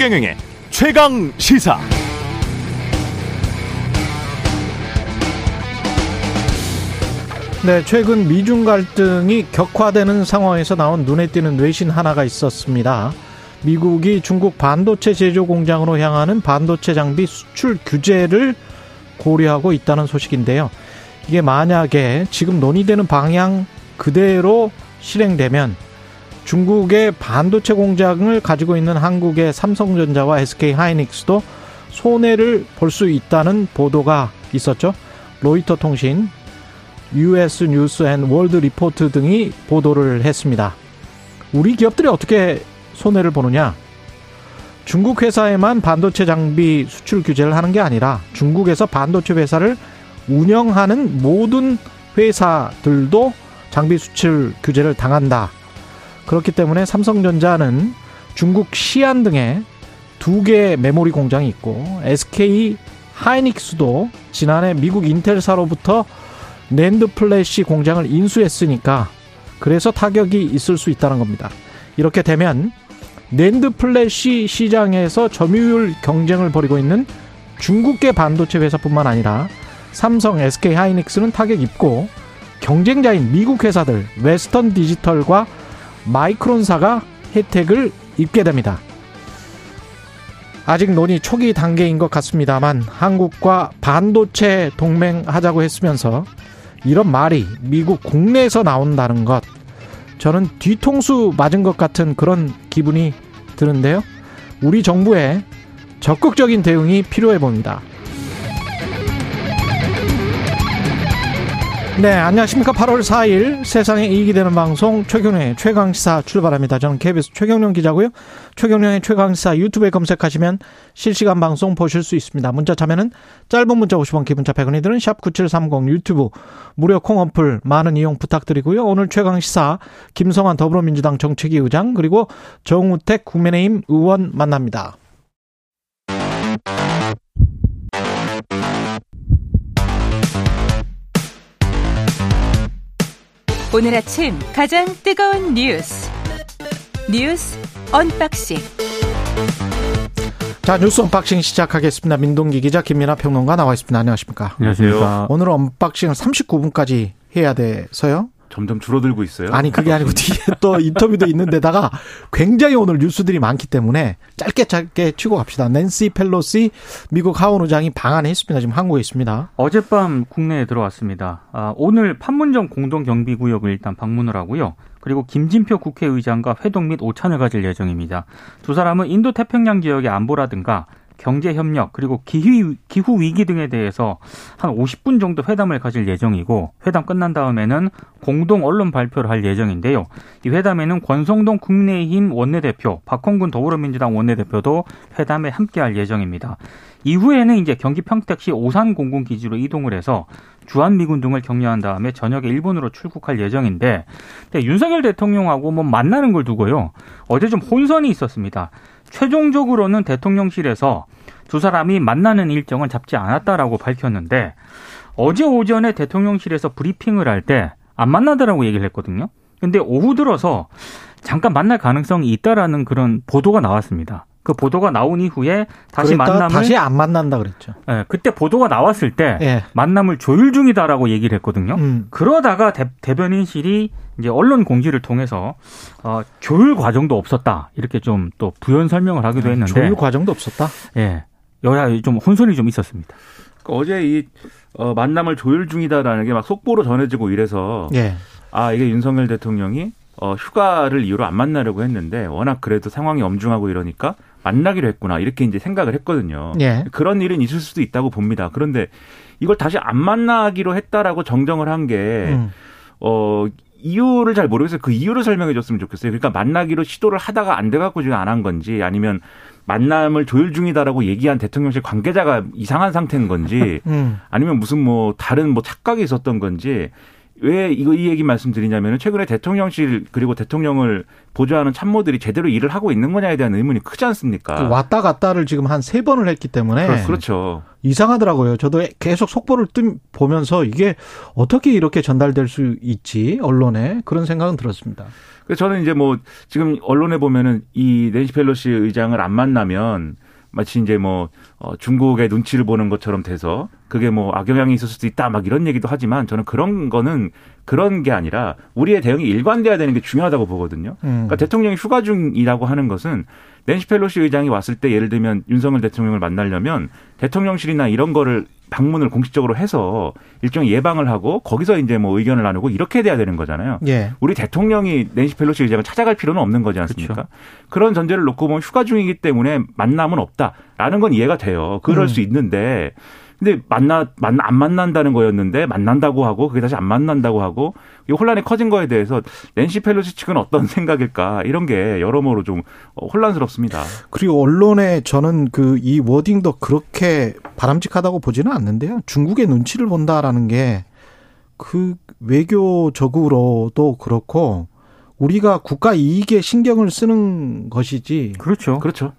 최경영의 최강 시사. 네, 최근 미중 갈등이 격화되는 상황에서 나온 눈에 띄는 뇌신 하나가 있었습니다. 미국이 중국 반도체 제조 공장으로 향하는 반도체 장비 수출 규제를 고려하고 있다는 소식인데요. 이게 만약에 지금 논의되는 방향 그대로 실행되면 중국의 반도체 공장을 가지고 있는 한국의 삼성전자와 SK 하이닉스도 손해를 볼 수 있다는 보도가 있었죠. 로이터 통신, US 뉴스 앤 월드 리포트 등이 보도를 했습니다. 우리 기업들이 어떻게 손해를 보느냐? 중국 회사에만 반도체 장비 수출 규제를 하는 게 아니라 중국에서 반도체 회사를 운영하는 모든 회사들도 장비 수출 규제를 당한다. 그렇기 때문에 삼성전자는 중국 시안 등에 두 개의 메모리 공장이 있고 SK 하이닉스도 지난해 미국 인텔사로부터 낸드 플래시 공장을 인수했으니까 그래서 타격이 있을 수 있다는 겁니다. 이렇게 되면 낸드 플래시 시장에서 점유율 경쟁을 벌이고 있는 중국계 반도체 회사뿐만 아니라 삼성, SK 하이닉스는 타격 입고 경쟁자인 미국 회사들 웨스턴 디지털과 마이크론사가 혜택을 입게 됩니다. 아직 논의 초기 단계인 것 같습니다만 한국과 반도체 동맹하자고 했으면서 이런 말이 미국 국내에서 나온다는 것 저는 뒤통수 맞은 것 같은 그런 기분이 드는데요. 우리 정부의 적극적인 대응이 필요해 보입니다. 네, 안녕하십니까. 8월 4일 세상에 이익이 되는 방송 최경련의 최강시사 출발합니다. 저는 KBS 최경련 기자고요. 최경련의 최강시사 유튜브에 검색하시면 실시간 방송 보실 수 있습니다. 문자 참여는 짧은 문자 50원, 기본자 100원이 드는 샵9730 유튜브 무료 콩 어플 많은 이용 부탁드리고요. 오늘 최강시사 김성환 더불어민주당 정책위 의장 그리고 정우택 국민의힘 의원 만납니다. 오늘 아침 가장 뜨거운 뉴스 뉴스 언박싱 자 뉴스 unboxing 시작하겠습니다. 민동기 기자 김민아 평론가 나와 있습니다. 안녕하십니까? 안녕하세요. 오늘 unboxing은 39분까지 해야 돼서요. 점점 줄어들고 있어요. 아니 그게 아니고 뒤에 또 인터뷰도 있는데다가 굉장히 오늘 뉴스들이 많기 때문에 짧게 짧게 치고 갑시다. 낸시 펠로시 미국 하원 의장이 방한했습니다. 지금 한국에 있습니다. 어젯밤 국내에 들어왔습니다. 아, 오늘 판문점 공동 경비 구역을 일단 방문을 하고요. 그리고 김진표 국회의장과 회동 및 오찬을 가질 예정입니다. 두 사람은 인도 태평양 지역의 안보라든가 경제 협력 그리고 기후 기후 위기 등에 대해서 한 50분 정도 회담을 가질 예정이고 회담 끝난 다음에는 공동 언론 발표를 할 예정인데요. 이 회담에는 권성동 국민의힘 원내대표, 박홍근 더불어민주당 원내대표도 회담에 함께할 예정입니다. 이후에는 이제 경기 평택시 오산 공군 기지로 이동을 해서 주한 미군 등을 격려한 다음에 저녁에 일본으로 출국할 예정인데 윤석열 대통령하고 뭐 만나는 걸 두고요. 어제 좀 혼선이 있었습니다. 최종적으로는 대통령실에서 두 사람이 만나는 일정을 잡지 않았다라고 밝혔는데 어제 오전에 대통령실에서 브리핑을 할 때 안 만나더라고 얘기를 했거든요. 근데 오후 들어서 잠깐 만날 가능성이 있다라는 그런 보도가 나왔습니다. 그 보도가 나온 이후에 다시 만남을 다시 안 만난다 그랬죠. 네, 그때 보도가 나왔을 때 예. 만남을 조율 중이다라고 얘기를 했거든요. 음. 그러다가 대, 대변인실이 이제 언론 공지를 통해서 어, 조율 과정도 없었다 이렇게 좀 또 부연 설명을 하기도 했는데 조율 과정도 없었다. 예, 여야 좀 혼선이 좀 있었습니다. 그러니까 어제 이 어, 만남을 조율 중이다라는 게 막 속보로 전해지고 이래서 예. 아 이게 윤석열 대통령이 어, 휴가를 이유로 안 만나려고 했는데 워낙 그래도 상황이 엄중하고 이러니까 만나기로 했구나 이렇게 이제 생각을 했거든요. 예. 그런 일은 있을 수도 있다고 봅니다. 그런데 이걸 다시 안 만나기로 했다라고 정정을 한 게 음. 어. 이유를 잘 모르겠어요. 그 이유를 설명해 줬으면 좋겠어요. 그러니까 만나기로 시도를 하다가 안 돼갖고 지금 안 한 건지 아니면 만남을 조율 중이다라고 얘기한 대통령실 관계자가 이상한 상태인 건지 음. 아니면 무슨 뭐 다른 뭐 착각이 있었던 건지 왜 이거 이 얘기 말씀드리냐면 최근에 대통령실 그리고 대통령을 보좌하는 참모들이 제대로 일을 하고 있는 거냐에 대한 의문이 크지 않습니까? 그 왔다 갔다를 지금 한 세 번을 했기 때문에 그렇죠. 이상하더라고요. 저도 계속 속보를 뜸 보면서 이게 어떻게 이렇게 전달될 수 있지 언론에 그런 생각은 들었습니다. 그래서 저는 이제 뭐 지금 언론에 보면은 이 낸시 펠로시 의장을 안 만나면 마치 이제 뭐 어, 중국의 눈치를 보는 것처럼 돼서 그게 뭐 악영향이 있을 수도 있다 막 이런 얘기도 하지만 저는 그런 거는 그런 게 아니라 우리의 대응이 일관돼야 되는 게 중요하다고 보거든요. 음. 그러니까 대통령이 휴가 중이라고 하는 것은 낸시 펠로시 의장이 왔을 때 예를 들면 윤석열 대통령을 만나려면 대통령실이나 이런 거를 방문을 공식적으로 해서 일종의 예방을 하고 거기서 이제 뭐 의견을 나누고 이렇게 돼야 되는 거잖아요. 예. 우리 대통령이 낸시 펠로시 의장을 찾아갈 필요는 없는 거지 않습니까? 그렇죠. 그런 전제를 놓고 보면 휴가 중이기 때문에 만남은 없다라는 건 이해가 돼요. 그럴 음. 수 있는데 근데 만나 만나 안 만난다는 거였는데 만난다고 하고 그게 다시 안 만난다고 하고 이 혼란이 커진 거에 대해서 낸시 펠로시 측은 어떤 생각일까 이런 게 여러모로 좀 혼란스럽습니다. 그리고 언론에 저는 그 이 워딩도 그렇게 바람직하다고 보지는 않는데요. 중국의 눈치를 본다라는 게 그 외교적으로도 그렇고 우리가 국가 이익에 신경을 쓰는 것이지. 그렇죠. 그렇죠.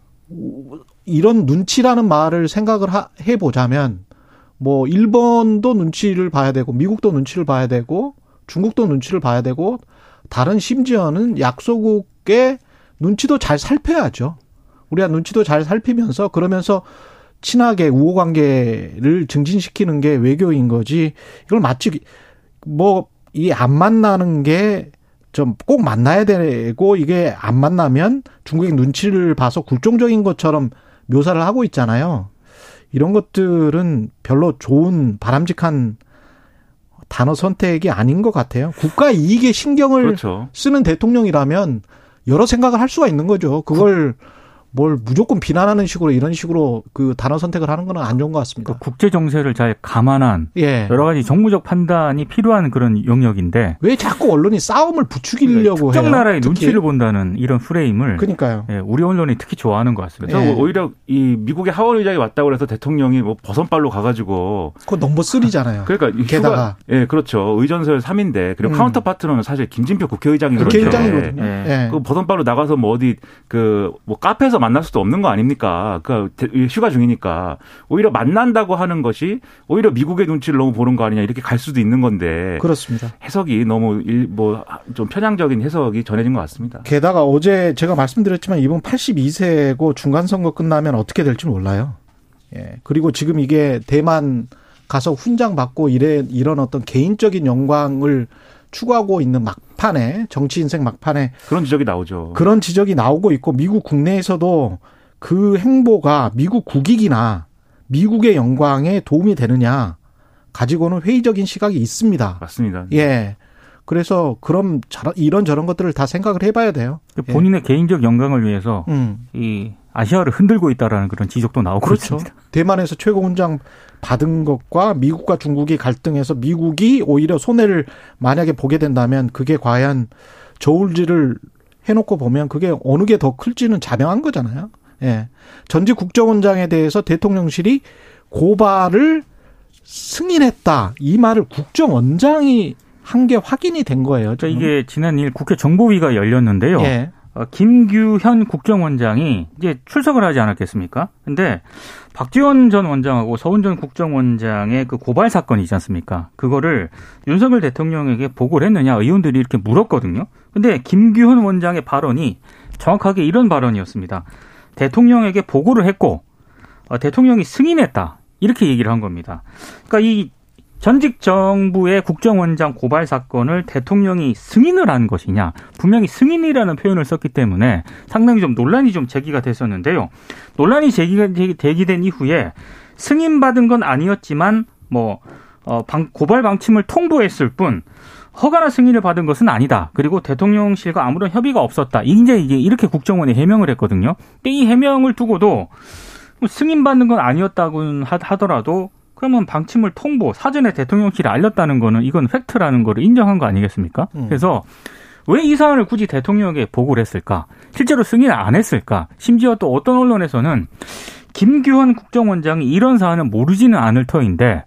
이런 눈치라는 말을 생각을 해 보자면 뭐 일본도 눈치를 봐야 되고 미국도 눈치를 봐야 되고 중국도 눈치를 봐야 되고 다른 심지어는 약소국의 눈치도 잘 살펴야죠. 우리가 눈치도 잘 살피면서 그러면서 친하게 우호 관계를 증진시키는 게 외교인 거지. 이걸 마치 뭐 이 안 만나는 게 좀 꼭 만나야 되고 이게 안 만나면 중국의 눈치를 봐서 굴종적인 것처럼 묘사를 하고 있잖아요. 이런 것들은 별로 좋은 바람직한 단어 선택이 아닌 것 같아요. 국가 이익에 신경을 그렇죠. 쓰는 대통령이라면 여러 생각을 할 수가 있는 거죠. 그걸 뭘 무조건 비난하는 식으로 이런 식으로 그 단어 선택을 하는 거는 안 좋은 것 같습니다. 그 국제 정세를 잘 감안한 예. 여러 가지 정무적 판단이 필요한 그런 영역인데 왜 자꾸 언론이 싸움을 부추기려고 특정 해요? 나라의 특히. 눈치를 본다는 이런 프레임을 그러니까요. 예, 우리 언론이 특히 좋아하는 것 같습니다. 예. 오히려 이 미국의 하원 의장이 왔다고 해서 대통령이 뭐 버선발로 가가지고 그거 넘버 3잖아요. 그러니까 게다가 예 그렇죠 의전서열 3인데 그리고 음. counter partner는 사실 김진표 국회의장이거든요. 국회의장이거든요. 예. 예. 그 버선발로 나가서 뭐 어디 그 뭐 카페에서 만날 수도 없는 거 아닙니까? 그 휴가 중이니까 오히려 만난다고 하는 것이 오히려 미국의 눈치를 너무 보는 거 아니냐 이렇게 갈 수도 있는 건데 그렇습니다. 해석이 너무 뭐 좀 편향적인 해석이 전해진 것 같습니다. 게다가 어제 제가 말씀드렸지만 이분 82세고 중간 선거 끝나면 어떻게 될지 몰라요. 예. 그리고 지금 이게 대만 가서 훈장 받고 이래 이런 어떤 개인적인 영광을 추구하고 있는 막판에 정치 인생 막판에 그런 지적이 나오죠. 그런 지적이 나오고 있고 미국 국내에서도 그 행보가 미국 국익이나 미국의 영광에 도움이 되느냐 가지고는 회의적인 시각이 있습니다. 맞습니다. 예. 그래서 그럼 이런 저런 것들을 다 생각을 해봐야 돼요. 그 본인의 예. 개인적 영광을 위해서 음. 이 아시아를 흔들고 있다라는 그런 지적도 나오고 그렇죠. 있습니다. 대만에서 최고 훈장 받은 것과 미국과 중국이 갈등해서 미국이 오히려 손해를 만약에 보게 된다면 그게 과연 저울질을 해놓고 보면 그게 어느 게 더 클지는 자명한 거잖아요. 예. 전직 국정원장에 대해서 대통령실이 고발을 승인했다. 이 말을 국정원장이 한 게 확인이 된 거예요. 그러니까 이게 지난 일 국회 정보위가 열렸는데요. 예. 어, 김규현 국정원장이 이제 출석을 하지 않았겠습니까? 근데 박지원 전 원장하고 서훈 전 국정원장의 그 고발 사건이 있지 않습니까? 그거를 윤석열 대통령에게 보고를 했느냐 의원들이 이렇게 물었거든요. 근데 김규현 원장의 발언이 정확하게 이런 발언이었습니다. 대통령에게 보고를 했고 어, 대통령이 승인했다. 이렇게 얘기를 한 겁니다. 그러니까 이 전직 정부의 국정원장 고발 사건을 대통령이 승인을 한 것이냐 분명히 승인이라는 표현을 썼기 때문에 상당히 좀 논란이 좀 제기가 됐었는데요. 논란이 제기가 되기된 이후에 승인받은 건 아니었지만 뭐 어, 방, 고발 방침을 통보했을 뿐 허가나 승인을 받은 것은 아니다. 그리고 대통령실과 아무런 협의가 없었다. 이제 이게 이렇게 국정원이 해명을 했거든요. 이 해명을 두고도 뭐 승인받는 건 아니었다고 하더라도 그러면 방침을 통보, 사전에 대통령실에 알렸다는 거는 이건 팩트라는 거를 인정한 거 아니겠습니까? 음. 그래서 왜 이 사안을 굳이 대통령에게 보고를 했을까? 실제로 승인을 안 했을까? 심지어 또 어떤 언론에서는 김규환 국정원장이 이런 사안은 모르지는 않을 터인데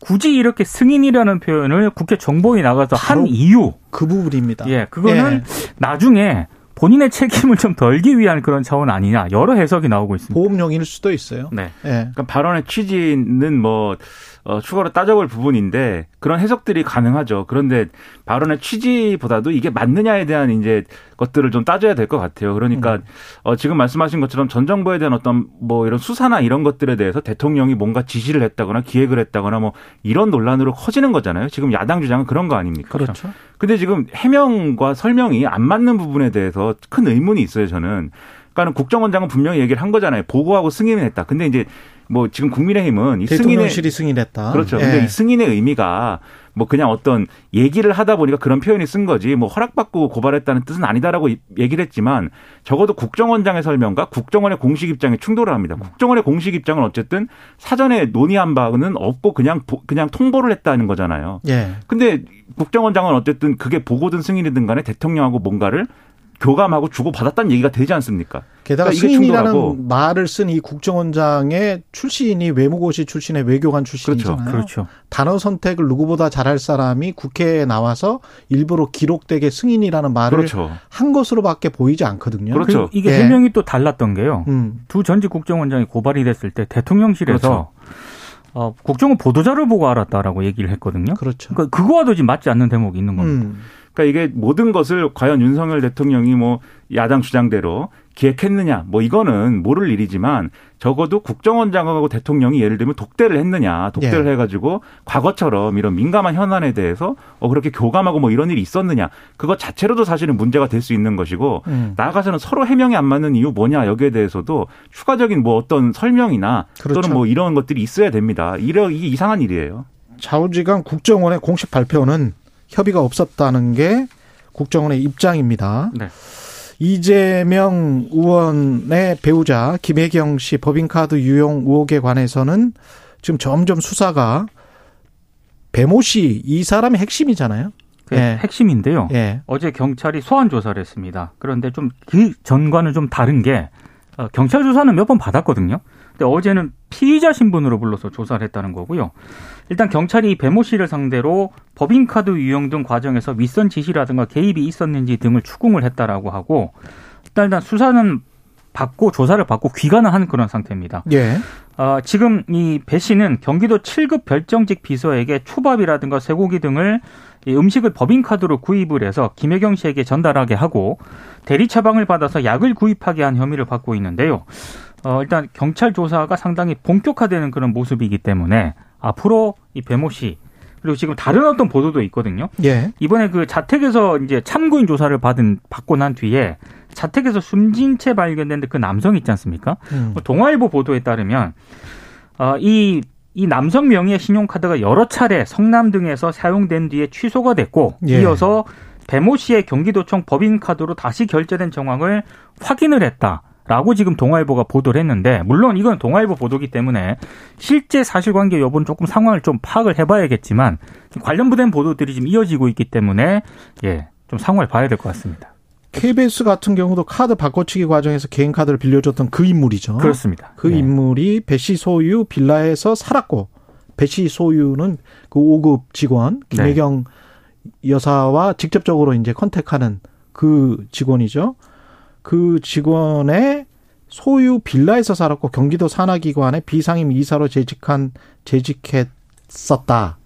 굳이 이렇게 승인이라는 표현을 국회 정보위 나가서 한 이유 그 부분입니다. 예, 그거는 예. 나중에 본인의 책임을 좀 덜기 위한 그런 차원 아니냐 여러 해석이 나오고 있습니다. 보험용일 수도 있어요. 네. 예. 그러니까 발언의 취지는 뭐 어, 추가로 따져볼 부분인데 그런 해석들이 가능하죠. 그런데 발언의 취지보다도 이게 맞느냐에 대한 이제 것들을 좀 따져야 될 것 같아요. 그러니까 음. 어, 지금 말씀하신 것처럼 전 정부에 대한 어떤 뭐 이런 수사나 이런 것들에 대해서 대통령이 뭔가 지시를 했다거나 기획을 했다거나 뭐 이런 논란으로 커지는 거잖아요. 지금 야당 주장은 그런 거 아닙니까? 그렇죠. 근데 지금 해명과 설명이 안 맞는 부분에 대해서 큰 의문이 있어요, 저는. 그러니까는 국정원장은 분명히 얘기를 한 거잖아요. 보고하고 승인을 했다. 근데 이제 뭐 지금 국민의힘은 이 승인의 대통령실이 승인했다. 그렇죠. 예. 근데 이 승인의 의미가 뭐 그냥 어떤 얘기를 하다 보니까 그런 표현이 쓴 거지 뭐 허락받고 고발했다는 뜻은 아니다라고 이- 얘기를 했지만 적어도 국정원장의 설명과 국정원의 공식 입장에 충돌을 합니다. 국정원의 공식 입장은 어쨌든 사전에 논의한 바는 없고 그냥 보- 그냥 통보를 했다는 거잖아요. 예. 근데 국정원장은 어쨌든 그게 보고든 승인이든 간에 대통령하고 뭔가를 교감하고 주고받았다는 얘기가 되지 않습니까? 게다가 그러니까 승인이라는 충돌하고. 말을 쓴 이 국정원장의 출신이 외무고시 출신의 외교관 출신이잖아요. 그렇죠. 단어 선택을 누구보다 잘할 사람이 국회에 나와서 일부러 기록되게 승인이라는 말을 그렇죠. 한 것으로밖에 보이지 않거든요. 그렇죠. 그리고 이게 예. 해명이 또 달랐던 게요. 음. 두 전직 국정원장이 고발이 됐을 때 대통령실에서 그렇죠. 어, 국정원 보도자를 보고 알았다라고 얘기를 했거든요. 그렇죠. 그러니까 그거와도 지금 맞지 않는 대목이 있는 겁니다. 음. 그러니까 이게 모든 것을 과연 윤석열 대통령이 뭐 야당 주장대로 기획했느냐 뭐 이거는 모를 일이지만 적어도 국정원장하고 대통령이 예를 들면 독대를 했느냐 독대를 예. 해가지고 과거처럼 이런 민감한 현안에 대해서 어 그렇게 교감하고 뭐 이런 일이 있었느냐 그거 자체로도 사실은 문제가 될 수 있는 것이고 음. 나아가서는 서로 해명이 안 맞는 이유 뭐냐 여기에 대해서도 추가적인 뭐 어떤 설명이나 그렇죠. 또는 뭐 이런 것들이 있어야 됩니다. 이래 이게 이상한 일이에요. 좌우지간 국정원의 공식 발표는 협의가 없었다는 게 국정원의 입장입니다. 네. 이재명 의원의 배우자 김혜경 씨 법인카드 유용 의혹에 관해서는 지금 점점 수사가 배모 씨 이 사람이 핵심이잖아요. 예. 핵심인데요. 예. 어제 경찰이 소환 조사를 했습니다. 그런데 좀 그 전과는 좀 다른 게 어, 경찰 조사는 몇 번 받았거든요. 근데 어제는 피의자 신분으로 불러서 조사를 했다는 거고요. 일단 경찰이 배모 씨를 상대로 법인카드 유용 등 과정에서 윗선 지시라든가 개입이 있었는지 등을 추궁을 했다라고 하고 일단, 일단 수사는 받고 조사를 받고 귀가는 하는 그런 상태입니다. 예. 어, 지금 이 배 씨는 경기도 7급 별정직 비서에게 초밥이라든가 쇠고기 등을 이 음식을 법인카드로 구입을 해서 김혜경 씨에게 전달하게 하고 대리 처방을 받아서 약을 구입하게 한 혐의를 받고 있는데요. 어, 일단 경찰 조사가 상당히 본격화되는 그런 모습이기 때문에 앞으로 이 배모 씨 그리고 지금 다른 어떤 보도도 있거든요. 예. 이번에 그 자택에서 이제 참고인 조사를 받은 받고 난 뒤에 자택에서 숨진 채 발견된 그 남성 있지 않습니까? 음. 뭐 동아일보 보도에 따르면 어, 이, 이 남성 명의의 신용카드가 여러 차례 성남 등에서 사용된 뒤에 취소가 됐고 예. 이어서 배모 씨의 경기도청 법인카드로 다시 결제된 정황을 확인을 했다. 라고 지금 동아일보가 보도를 했는데 물론 이건 동아일보 보도기 때문에 실제 사실관계 여부는 조금 상황을 좀 파악을 해봐야겠지만 관련된 보도들이 지금 이어지고 있기 때문에 예 좀 상황을 봐야 될 것 같습니다. KBS 같은 경우도 카드 바꿔치기 과정에서 개인 카드를 빌려줬던 그 인물이죠. 그렇습니다. 그 예. 인물이 배씨 소유 빌라에서 살았고 배씨 소유는 그 5급 직원 네. 김혜경 여사와 직접적으로 이제 컨택하는 그 직원이죠. 그 직원의 소유 빌라에서 살았고 경기도 산하기관의 비상임 이사로 재직한 재직했었다.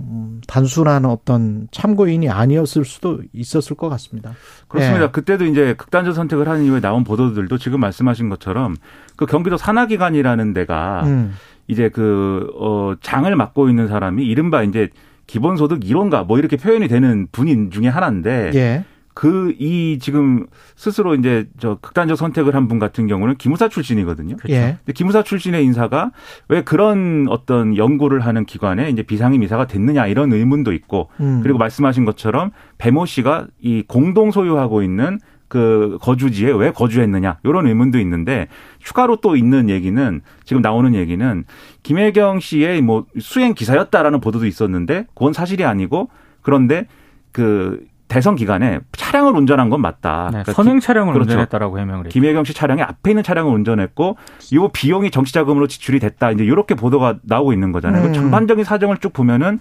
음, 단순한 어떤 참고인이 아니었을 수도 있었을 것 같습니다. 그렇습니다. 예. 그때도 이제 극단적 선택을 하는 이후에 나온 보도들도 지금 말씀하신 것처럼 그 경기도 산하기관이라는 데가 음, 이제 그, 어, 장을 맡고 있는 사람이 이른바 이제 기본소득 1호인가 뭐 이렇게 표현이 되는 분인 중에 하나인데 예. 그 이 지금 스스로 이제 저 극단적 선택을 한 분 같은 경우는 기무사 출신이거든요. 예. 근데 기무사 출신의 인사가 왜 그런 어떤 연구를 하는 기관에 이제 비상임 이사가 됐느냐 이런 의문도 있고 음. 그리고 말씀하신 것처럼 배모 씨가 이 공동 소유하고 있는 그 거주지에 왜 거주했느냐 이런 의문도 있는데 추가로 또 있는 얘기는 지금 나오는 얘기는 김혜경 씨의 뭐 수행 기사였다라는 보도도 있었는데 그건 사실이 아니고 그런데 그 대선 기간에 차량을 운전한 건 맞다. 네, 그러니까 선행 차량을 그렇죠. 운전했다라고 해명을 했죠. 김혜경 씨 차량의 앞에 있는 차량을 운전했고 이 비용이 정치 자금으로 지출이 됐다. 이제 이렇게 보도가 나오고 있는 거잖아요. 그 음. 전반적인 사정을 쭉 보면은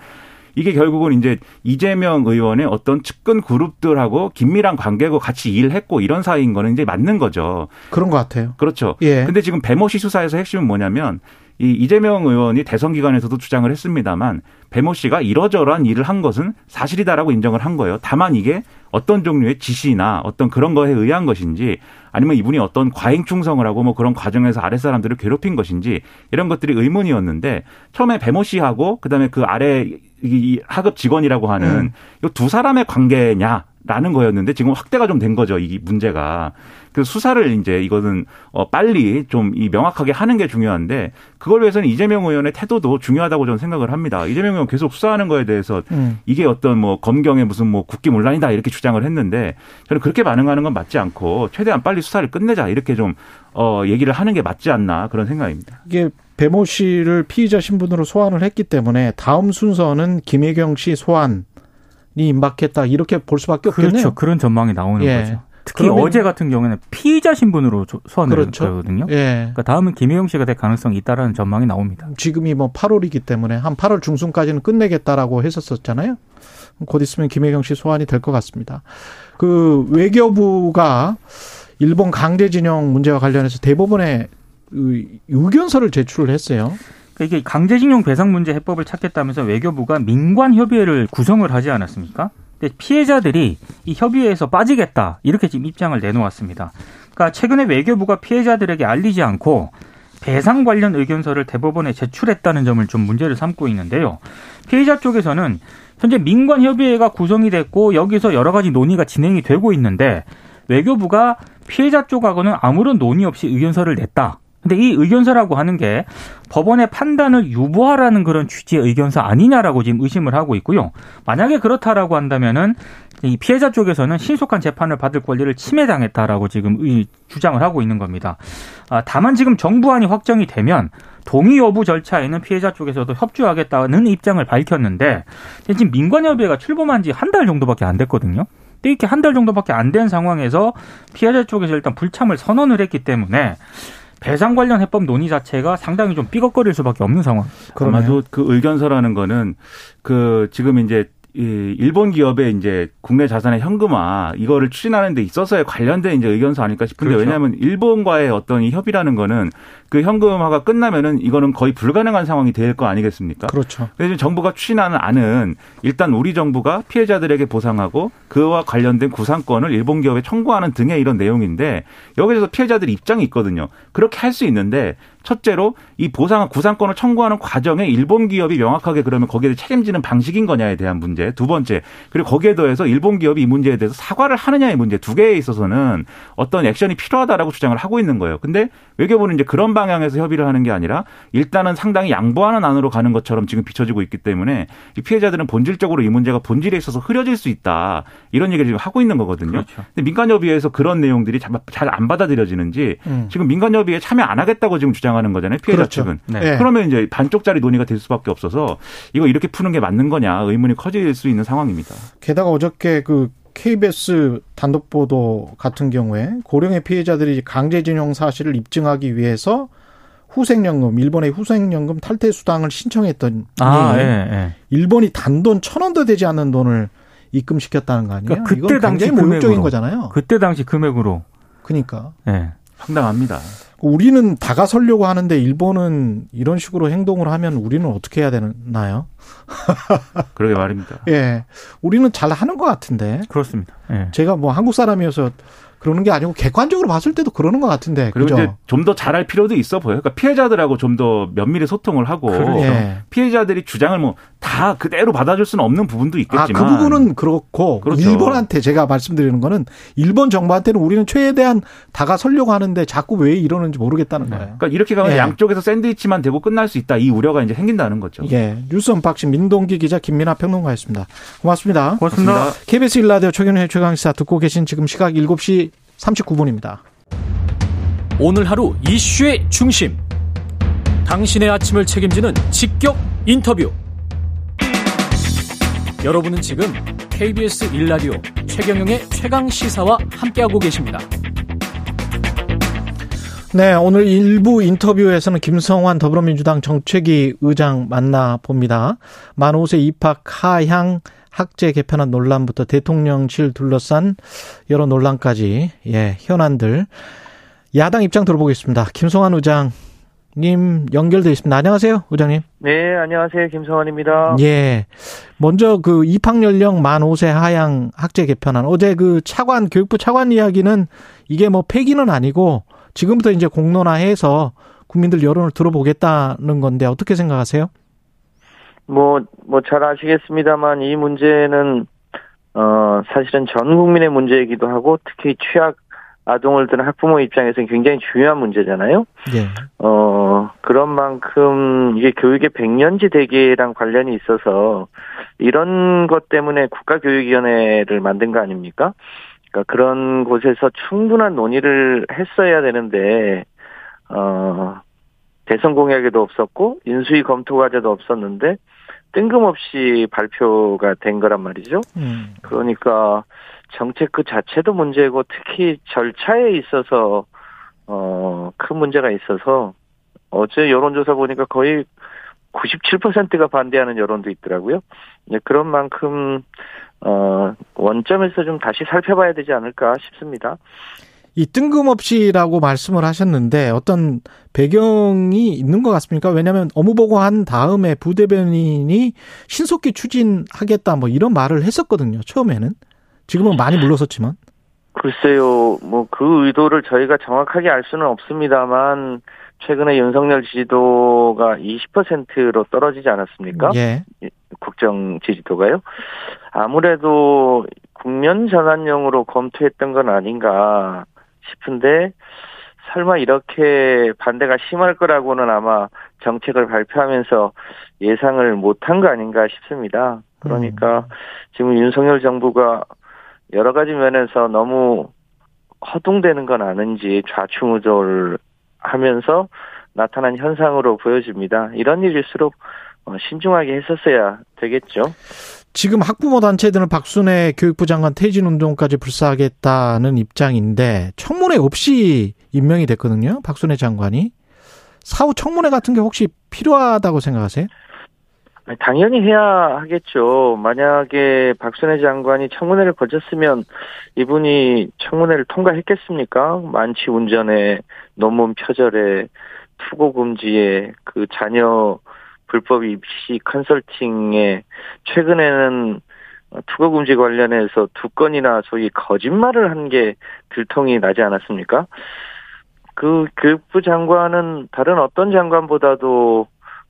이게 결국은 이제 이재명 의원의 어떤 측근 그룹들하고 긴밀한 관계고 같이 일했고 이런 사이인 거는 이제 맞는 거죠. 그런 것 같아요. 그렇죠. 예. 근데 지금 배모 씨 수사에서 핵심은 뭐냐면 이 이재명 의원이 대선 기간에서도 주장을 했습니다만 배모 씨가 이러저러한 일을 한 것은 사실이다라고 인정을 한 거예요. 다만 이게 어떤 종류의 지시나 어떤 그런 거에 의한 것인지 아니면 이분이 어떤 과잉 충성을 하고 뭐 그런 과정에서 아래 사람들을 괴롭힌 것인지 이런 것들이 의문이었는데 처음에 배모 씨하고 그다음에 그 아래 이 하급 직원이라고 하는 음. 이두 사람의 관계냐 라는 거였는데 지금 확대가 좀 된 거죠. 이 문제가. 그 수사를 이제 이거는 어 빨리 좀 이 명확하게 하는 게 중요한데 그걸 위해서는 이재명 의원의 태도도 중요하다고 저는 생각을 합니다. 이재명 의원 계속 수사하는 거에 대해서 음. 이게 어떤 뭐 검경의 무슨 뭐 국기문란이다 이렇게 주장을 했는데 저는 그렇게 반응하는 건 맞지 않고 최대한 빨리 수사를 끝내자 이렇게 좀 어 얘기를 하는 게 맞지 않나 그런 생각입니다. 이게 배모 씨를 피의자 신분으로 소환을 했기 때문에 다음 순서는 김혜경 씨 소환이 임박했다 이렇게 볼 수밖에 없겠네요. 그렇죠. 그런 전망이 나오는 예. 거죠. 특히 어제 같은 경우에는 피의자 신분으로 조- 소환을 그렇죠. 했거든요. 예. 그러니까 다음은 김혜영 씨가 될 가능성이 있다라는 전망이 나옵니다. 지금이 뭐 8월이기 때문에 한 8월 중순까지는 끝내겠다라고 했었었잖아요. 곧 있으면 김혜경 씨 소환이 될 것 같습니다. 그 외교부가 일본 강제징용 문제와 관련해서 대법원에 의- 의견서를 제출을 했어요. 이게 강제징용 배상 문제 해법을 찾겠다면서 외교부가 민관 협의회를 구성을 하지 않았습니까? 근데 피해자들이 이 협의회에서 빠지겠다 이렇게 지금 입장을 내놓았습니다. 그러니까 최근에 외교부가 피해자들에게 알리지 않고 배상 관련 의견서를 대법원에 제출했다는 점을 좀 문제를 삼고 있는데요. 피해자 쪽에서는 현재 민관 협의회가 구성이 됐고 여기서 여러 가지 논의가 진행이 되고 있는데 외교부가 피해자 쪽하고는 아무런 논의 없이 의견서를 냈다. 근데 이 의견서라고 하는 게 법원의 판단을 유보하라는 그런 취지의 의견서 아니냐라고 지금 의심을 하고 있고요. 만약에 그렇다라고 한다면은 이 피해자 쪽에서는 신속한 재판을 받을 권리를 침해당했다라고 지금 의- 주장을 하고 있는 겁니다. 아, 다만 지금 정부안이 확정이 되면 동의 여부 절차에는 피해자 쪽에서도 협조하겠다는 입장을 밝혔는데 지금 민관협의회가 출범한 지 한 달 정도밖에 안 됐거든요. 이렇게 한 달 정도밖에 안 된 상황에서 피해자 쪽에서 일단 불참을 선언을 했기 때문에 배상 관련 해법 논의 자체가 상당히 좀 삐걱거릴 수밖에 없는 상황. 그러네요. 아마도 그 의견서라는 거는 그 지금 이제 이 일본 기업의 이제 국내 자산의 현금화 이거를 추진하는 데 있어서의 관련된 이제 의견서 아닐까 싶은데 그렇죠. 왜냐하면 일본과의 어떤 이 협의라는 거는 그 현금화가 끝나면은 이거는 거의 불가능한 상황이 될 거 아니겠습니까? 그렇죠. 그래서 정부가 추진하는 안은 일단 우리 정부가 피해자들에게 보상하고 그와 관련된 구상권을 일본 기업에 청구하는 등의 이런 내용인데 여기서 피해자들이 입장이 있거든요. 그렇게 할 수 있는데 첫째로 이 보상 구상권을 청구하는 과정에 일본 기업이 명확하게 그러면 거기에 책임지는 방식인 거냐에 대한 문제. 두 번째 그리고 거기에 더해서 일본 기업이 이 문제에 대해서 사과를 하느냐의 문제 두 개에 있어서는 어떤 액션이 필요하다라고 주장을 하고 있는 거예요. 근데 외교부는 이제 그런 방 향에서 협의를 하는 게 아니라 일단은 상당히 양보하는 안으로 가는 것처럼 지금 비춰지고 있기 때문에 이 피해자들은 본질적으로 이 문제가 본질에 있어서 흐려질 수 있다 이런 얘기를 지금 하고 있는 거거든요. 그렇죠. 근데 민간협의회에서 그런 내용들이 잘 안 받아들여지는지 음. 지금 민간협의회 참여 안 하겠다고 지금 주장하는 거잖아요. 피해자 그렇죠. 측은. 네. 예. 그러면 이제 반쪽짜리 논의가 될 수밖에 없어서 이거 이렇게 푸는 게 맞는 거냐 의문이 커질 수 있는 상황입니다. 게다가 어저께 그 KBS 단독 보도 같은 경우에 고령의 피해자들이 강제징용 사실을 입증하기 위해서 후생연금, 일본의 후생연금 탈퇴 수당을 신청했더니 아, 예, 예. 일본이 단돈 천 원도 되지 않는 돈을 입금시켰다는 거 아니에요? 그러니까 그때 당시 금액으로. 거잖아요. 그때 당시 금액으로. 그러니까 예. 황당합니다. 우리는 다가서려고 하는데 일본은 이런 식으로 행동을 하면 우리는 어떻게 해야 되나요? 그러게 말입니다. 예, 우리는 잘 하는 것 같은데 그렇습니다. 예. 제가 뭐 한국 사람이어서 그러는 게 아니고 객관적으로 봤을 때도 그러는 것 같은데 그리고 그죠? 이제 좀 더 잘할 필요도 있어 보여요. 그러니까 피해자들하고 좀 더 면밀히 소통을 하고 그렇죠. 예. 피해자들이 주장을 뭐 다 그대로 받아줄 수는 없는 부분도 아, 있겠지만 그 부분은 그렇고 그렇죠. 일본한테 제가 말씀드리는 거는 일본 정부한테는 우리는 최대한 다가서려고 하는데 자꾸 왜 이러는지 모르겠다는 거예요. 그러니까 이렇게 가면 예. 양쪽에서 샌드위치만 되고 끝날 수 있다. 이 우려가 이제 생긴다는 거죠. 예, 뉴스 unboxing 민동기 기자 김민아 평론가였습니다. 고맙습니다. 고맙습니다. KBS 일라디오 최경영의 최강시사 듣고 계신 지금 시각 7시 39분입니다. 오늘 하루 이슈의 중심. 당신의 아침을 책임지는 직격 인터뷰. 여러분은 지금 KBS 일라디오 최경영의 최강 시사와 함께하고 계십니다. 네, 오늘 일부 인터뷰에서는 김성환 더불어민주당 정책위 의장 만나 봅니다. 만 5세 입학 하향 학제 개편안 논란부터 대통령실 둘러싼 여러 논란까지, 예, 현안들. 야당 입장 들어보겠습니다. 김성환 의장님 연결돼 있습니다. 안녕하세요, 의장님. 네, 안녕하세요. 김성환입니다. 예. 먼저 그 입학 연령 만 5세 하향 학제 개편안. 어제 그 차관, 교육부 차관 이야기는 이게 뭐 폐기는 아니고 지금부터 이제 공론화해서 국민들 여론을 들어보겠다는 건데 어떻게 생각하세요? 뭐, 뭐 잘 아시겠습니다만 이 문제는, 어, 사실은 전 국민의 문제이기도 하고 특히 취약 아동을 둔 학부모 입장에서는 굉장히 중요한 문제잖아요. 예. 어, 그런 만큼 이게 교육의 백년지 대계랑 관련이 있어서 이런 것 때문에 국가교육위원회를 만든 거 아닙니까? 그러니까 그런 곳에서 충분한 논의를 했어야 되는데, 어, 대선 공약에도 없었고, 인수위 검토 과제도 없었는데, 뜬금없이 발표가 된 거란 말이죠. 음. 그러니까 정책 그 자체도 문제고 특히 절차에 있어서 어, 큰 문제가 있어서 어제 여론조사 보니까 거의 97%가 반대하는 여론도 있더라고요. 네, 그런 만큼 어, 원점에서 좀 다시 살펴봐야 되지 않을까 싶습니다. 이 뜬금없이라고 말씀을 하셨는데 어떤 배경이 있는 것 같습니까? 왜냐하면 업무보고 한 다음에 부대변인이 신속히 추진하겠다 뭐 이런 말을 했었거든요. 처음에는 지금은 많이 물러섰지만 글쎄요, 뭐 그 의도를 저희가 정확하게 알 수는 없습니다만 최근에 윤석열 지지도가 20%로 떨어지지 않았습니까? 예. 국정 지지도가요. 아무래도 국면 전환용으로 검토했던 건 아닌가 싶은데 설마 이렇게 반대가 심할 거라고는 아마 정책을 발표하면서 예상을 못한 거 아닌가 싶습니다. 그러니까 지금 윤석열 정부가 여러 가지 면에서 너무 허둥대는 건 아는지 좌충우돌 하면서 나타난 현상으로 보여집니다. 이런 일일수록 어, 신중하게 했었어야 되겠죠. 지금 학부모 단체들은 박순애 교육부 장관 퇴진 운동까지 불사하겠다는 입장인데 청문회 없이 임명이 됐거든요. 박순애 장관이 사후 청문회 같은 게 혹시 필요하다고 생각하세요? 당연히 해야 하겠죠. 만약에 박순애 장관이 청문회를 거쳤으면 이분이 청문회를 통과했겠습니까? 만취 운전에 논문 표절에 투고 금지에 그 자녀 불법 입시 컨설팅에 최근에는 투고 금지 관련해서 두 건이나 소위 거짓말을 한 게 들통이 나지 않았습니까? 그 교육부 장관은 다른 어떤 장관보다도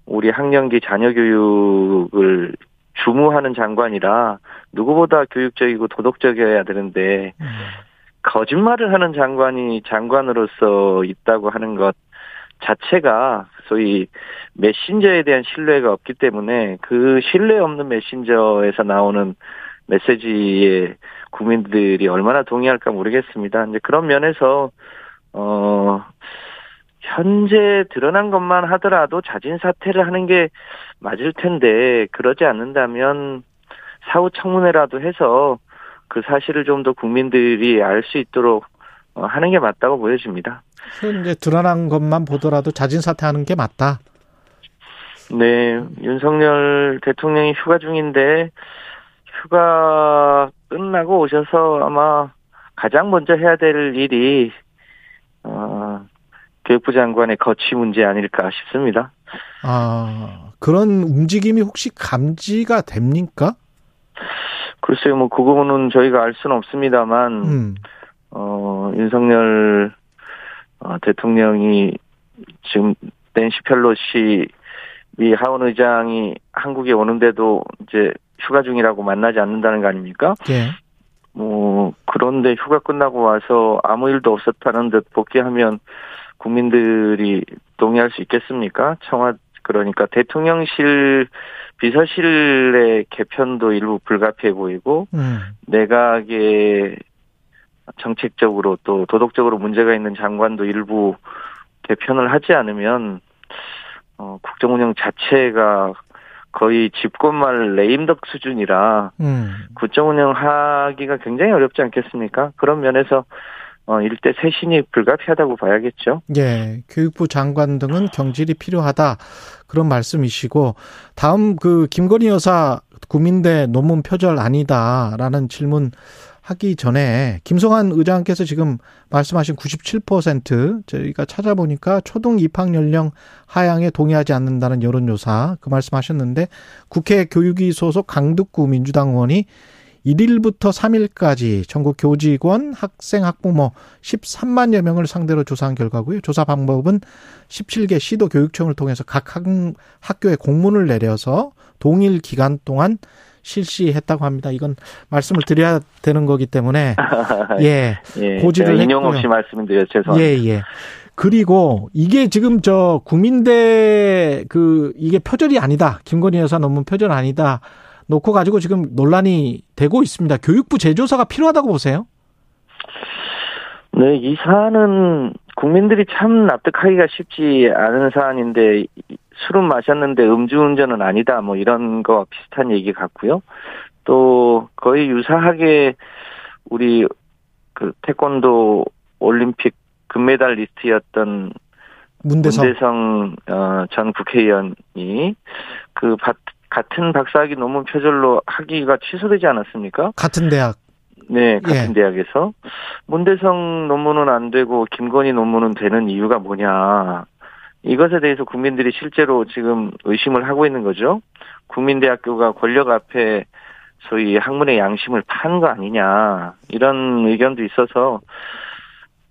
우리 학령기 자녀 교육을 주무하는 장관이라 누구보다 교육적이고 도덕적이어야 되는데 음. 거짓말을 하는 장관이 장관으로서 있다고 하는 것 자체가 소위 메신저에 대한 신뢰가 없기 때문에 그 신뢰 없는 메신저에서 나오는 메시지에 국민들이 얼마나 동의할까 모르겠습니다. 이제 그런 면에서 어 현재 드러난 것만 하더라도 자진 사퇴를 하는 게 맞을 텐데 그러지 않는다면 사후 청문회라도 해서 그 사실을 좀 더 국민들이 알 수 있도록 어, 하는 게 맞다고 보여집니다. 현재 드러난 것만 보더라도 자진 사퇴하는 게 맞다. 네, 윤석열 대통령이 휴가 중인데 휴가 끝나고 오셔서 아마 가장 먼저 해야 될 일이 어, 교육부 장관의 거취 문제 아닐까 싶습니다. 아 그런 움직임이 혹시 감지가 됩니까? 글쎄요, 뭐 그거는 저희가 알 수는 없습니다만 음. 어, 윤석열 어, 대통령이 지금 낸시 펠로시 미 하원 의장이 한국에 오는데도 이제 휴가 중이라고 만나지 않는다는 거 아닙니까? 예. 뭐 그런데 휴가 끝나고 와서 아무 일도 없었다는 듯 복귀하면 국민들이 동의할 수 있겠습니까? 청와 그러니까 대통령실 비서실의 개편도 일부 불가피해 보이고 음. 내각의 정책적으로 또 도덕적으로 문제가 있는 장관도 일부 개편을 하지 않으면 어, 국정 운영 자체가 거의 집권말 레임덕 수준이라 음. 구청 운영하기가 굉장히 어렵지 않겠습니까? 그런 면에서 어, 일대 쇄신이 불가피하다고 봐야겠죠. 예, 교육부 장관 등은 경질이 필요하다 그런 말씀이시고 다음 그 김건희 여사 국민대 논문 표절 아니다라는 질문 하기 전에 김성한 의장께서 지금 말씀하신 97% 저희가 찾아보니까 초등 입학 연령 하향에 동의하지 않는다는 여론조사 그 말씀하셨는데 국회 교육위 소속 강득구 민주당 의원이 1일부터 3일까지 전국 교직원, 학생, 학부모 13만여 명을 상대로 조사한 결과고요. 조사 방법은 17개 시도 교육청을 통해서 각 학, 학교에 공문을 내려서 동일 기간 동안 실시했다고 합니다. 이건 말씀을 드려야 되는 거기 때문에 예, 예, 고지를 제가 인용. 없이 말씀드려 죄송합니다. 예, 예. 그리고 이게 지금 저 국민대 그 이게 표절이 아니다. 김건희 여사 논문 표절 아니다. 놓고 가지고 지금 논란이 되고 있습니다. 교육부 재조사가 필요하다고 보세요? 네, 이 사안은 국민들이 참 납득하기가 쉽지 않은 사안인데 술은 마셨는데 음주운전은 아니다 뭐 이런 거와 비슷한 얘기 같고요. 또 거의 유사하게 우리 그 태권도 올림픽 금메달 리스트였던 문대성. 문대성 어, 전 국회의원이 그 바- 같은 박사학위 논문 표절로 학위가 취소되지 않았습니까? 같은 대학. 네, 같은 예. 대학에서 문대성 논문은 안 되고 김건희 논문은 되는 이유가 뭐냐? 이것에 대해서 국민들이 실제로 지금 의심을 하고 있는 거죠. 국민대학교가 권력 앞에 소위 학문의 양심을 판 거 아니냐 이런 의견도 있어서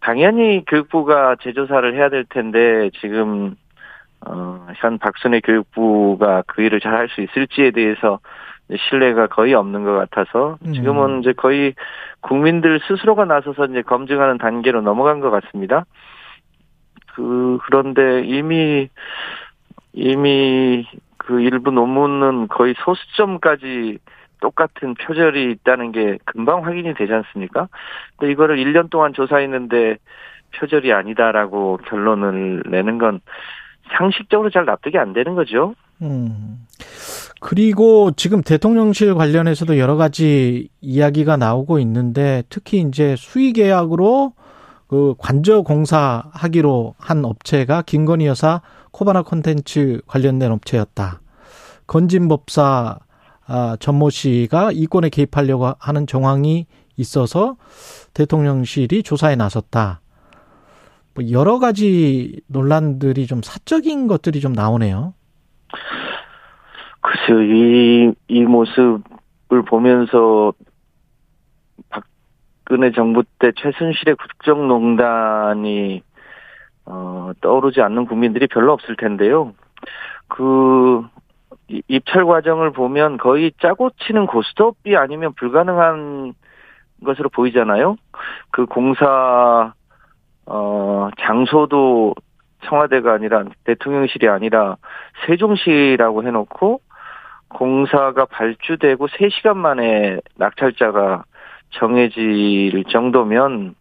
당연히 교육부가 재조사를 해야 될 텐데 지금 어, 현 박순애 교육부가 그 일을 잘 할 수 있을지에 대해서 신뢰가 거의 없는 것 같아서 음. 지금은 이제 거의 국민들 스스로가 나서서 이제 검증하는 단계로 넘어간 것 같습니다. 그 그런데 이미 이미 그 일부 논문은 거의 소수점까지 똑같은 표절이 있다는 게 금방 확인이 되지 않습니까? 근데 이거를 1년 동안 조사했는데 표절이 아니다라고 결론을 내는 건 상식적으로 잘 납득이 안 되는 거죠. 음. 그리고 지금 대통령실 관련해서도 여러 가지 이야기가 나오고 있는데 특히 이제 수의 계약으로 그 관저 공사 하기로 한 업체가 김건희 여사 코바나 콘텐츠 관련된 업체였다. 건진법사 아, 전모 씨가 이권에 개입하려고 하는 정황이 있어서 대통령실이 조사에 나섰다. 뭐 여러 가지 논란들이 좀 사적인 것들이 좀 나오네요. 글쎄요, 이, 이 모습을 보면서 박근혜 정부 때 최순실의 국정농단이, 어, 떠오르지 않는 국민들이 별로 없을 텐데요. 그, 이- 입찰 과정을 보면 거의 짜고 치는 고스톱이 아니면 불가능한 것으로 보이잖아요. 그 공사, 어, 장소도 청와대가 아니라 대통령실이 아니라 세종시라고 해놓고 공사가 발주되고 3시간 만에 낙찰자가 정해질 정도면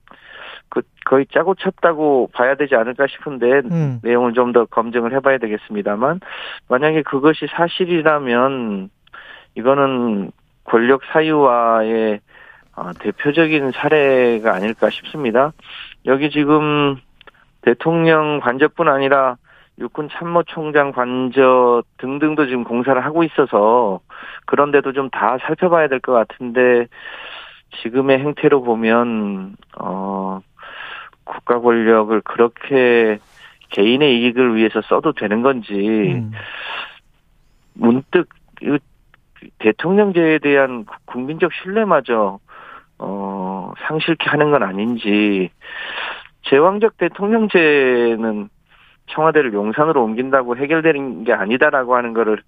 그 거의 짜고 쳤다고 봐야 되지 않을까 싶은데 음. 내용을 좀 더 검증을 해봐야 되겠습니다만 만약에 그것이 사실이라면 이거는 권력 사유화의 어, 대표적인 사례가 아닐까 싶습니다. 여기 지금 대통령 관저뿐 아니라 육군 참모총장 관저 등등도 지금 공사를 하고 있어서 그런데도 좀 다 살펴봐야 될 것 같은데 지금의 행태로 보면 어 국가 권력을 그렇게 개인의 이익을 위해서 써도 되는 건지 음. 문득 이 대통령제에 대한 국민적 신뢰마저 어 상실케 하는 건 아닌지 제왕적 대통령제는 청와대를 용산으로 옮긴다고 해결되는 게 아니다라고 하는 거를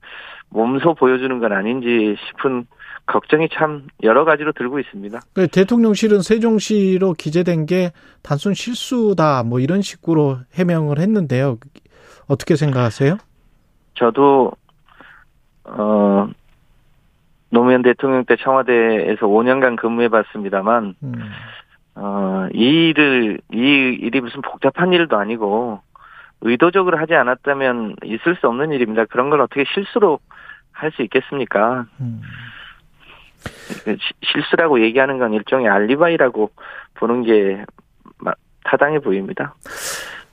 몸소 보여주는 건 아닌지 싶은 걱정이 참 여러 가지로 들고 있습니다. 그 대통령실은 세종시로 기재된 게 단순 실수다 뭐 이런 식으로 해명을 했는데요. 어떻게 생각하세요? 저도 어 노무현 대통령 때 청와대에서 5년간 근무해봤습니다만 음. 어, 이 일을, 이 일이 무슨 복잡한 일도 아니고, 의도적으로 하지 않았다면 있을 수 없는 일입니다. 그런 걸 어떻게 실수로 할 수 있겠습니까? 음. 시- 실수라고 얘기하는 건 일종의 알리바이라고 보는 게 마- 타당해 보입니다.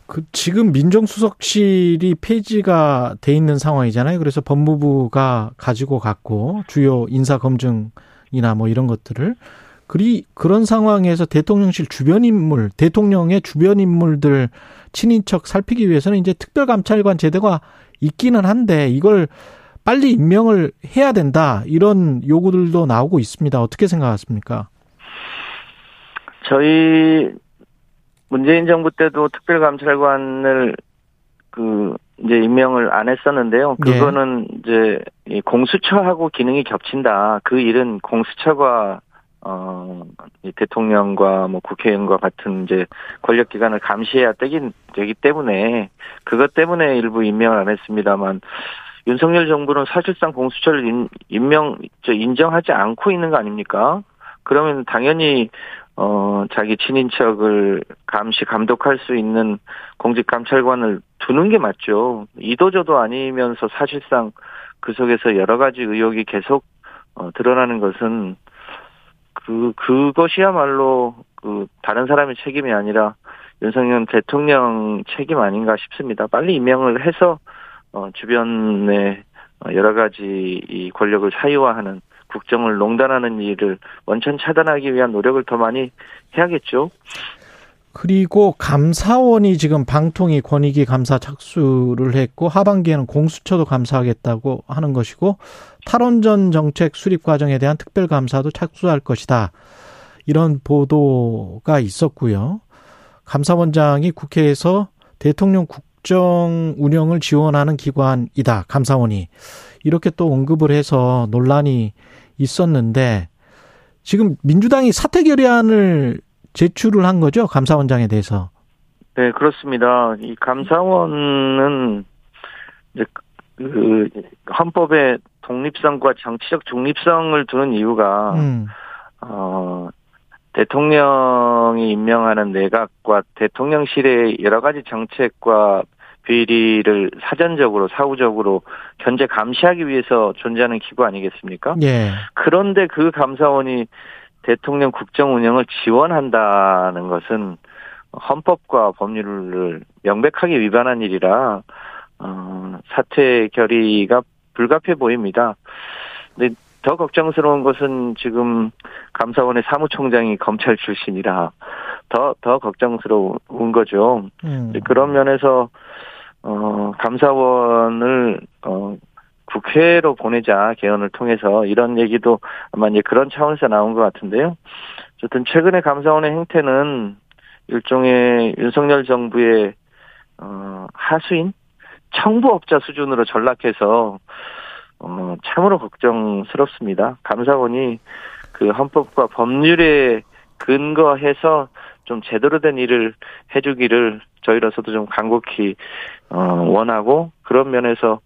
그 지금 민정수석실이 폐지가 돼 있는 상황이잖아요. 그래서 법무부가 가지고 갔고 주요 인사 검증이나 뭐 이런 것들을 그리 그런 상황에서 대통령실 주변 인물, 대통령의 주변 인물들 친인척 살피기 위해서는 이제 특별감찰관 제도가 있기는 한데 이걸 빨리 임명을 해야 된다 이런 요구들도 나오고 있습니다. 어떻게 생각하십니까? 저희 문재인 정부 때도 특별감찰관을 그 이제 임명을 안 했었는데요. 예. 그거는 이제 이 공수처하고 기능이 겹친다. 그 일은 공수처가 어, 이 대통령과 뭐 국회의원과 같은 이제 권력 기관을 감시해야 되긴 되기 때문에 그것 때문에 일부 임명을 안 했습니다만 윤석열 정부는 사실상 공수처를 인, 임명, 저 인정하지 않고 있는 거 아닙니까? 그러면 당연히 어, 자기 친인척을 감시, 감독할 수 있는 공직 감찰관을 두는 게 맞죠. 이도저도 아니면서 사실상 그 속에서 여러 가지 의혹이 계속 어, 드러나는 것은 그, 그것이야말로 그 다른 사람의 책임이 아니라 윤석열 대통령 책임 아닌가 싶습니다. 빨리 임명을 해서 어, 주변에 어, 여러 가지 이 권력을 사유화하는 국정을 농단하는 일을 원천 차단하기 위한 노력을 더 많이 해야겠죠. 그리고 감사원이 지금 방통위 권익위 감사 착수를 했고 하반기에는 공수처도 감사하겠다고 하는 것이고 탈원전 정책 수립 과정에 대한 특별 감사도 착수할 것이다. 이런 보도가 있었고요. 감사원장이 국회에서 대통령 국 정 운영을 지원하는 기관이다. 감사원이 이렇게 또 언급을 해서 논란이 있었는데 지금 민주당이 사퇴 결의안을 제출을 한 거죠 감사원장에 대해서. 네, 그렇습니다. 이 감사원은 이제 그 헌법의 독립성과 정치적 중립성을 두는 이유가 음, 어 대통령이 임명하는 내각과 대통령실의 여러 가지 정책과 비리를 사전적으로 사후적으로 견제 감시하기 위해서 존재하는 기구 아니겠습니까? 예. 그런데 그 감사원이 대통령 국정 운영을 지원한다는 것은 헌법과 법률을 명백하게 위반한 일이라 어, 사퇴 결의가 불가피해 보입니다. 근데 더 걱정스러운 것은 지금 감사원의 사무총장이 검찰 출신이라 더 더 걱정스러운 거죠. 음. 그런 면에서 어 감사원을 어 국회로 보내자 개헌을 통해서 이런 얘기도 아마 이제 그런 차원에서 나온 것 같은데요. 어쨌든 최근에 감사원의 행태는 일종의 윤석열 정부의 어 하수인 청부업자 수준으로 전락해서 어 참으로 걱정스럽습니다. 감사원이 그 헌법과 법률에 근거해서 좀 제대로 된 일을 해주기를 저희로서도 좀 간곡히 어, 원하고 그런 면에서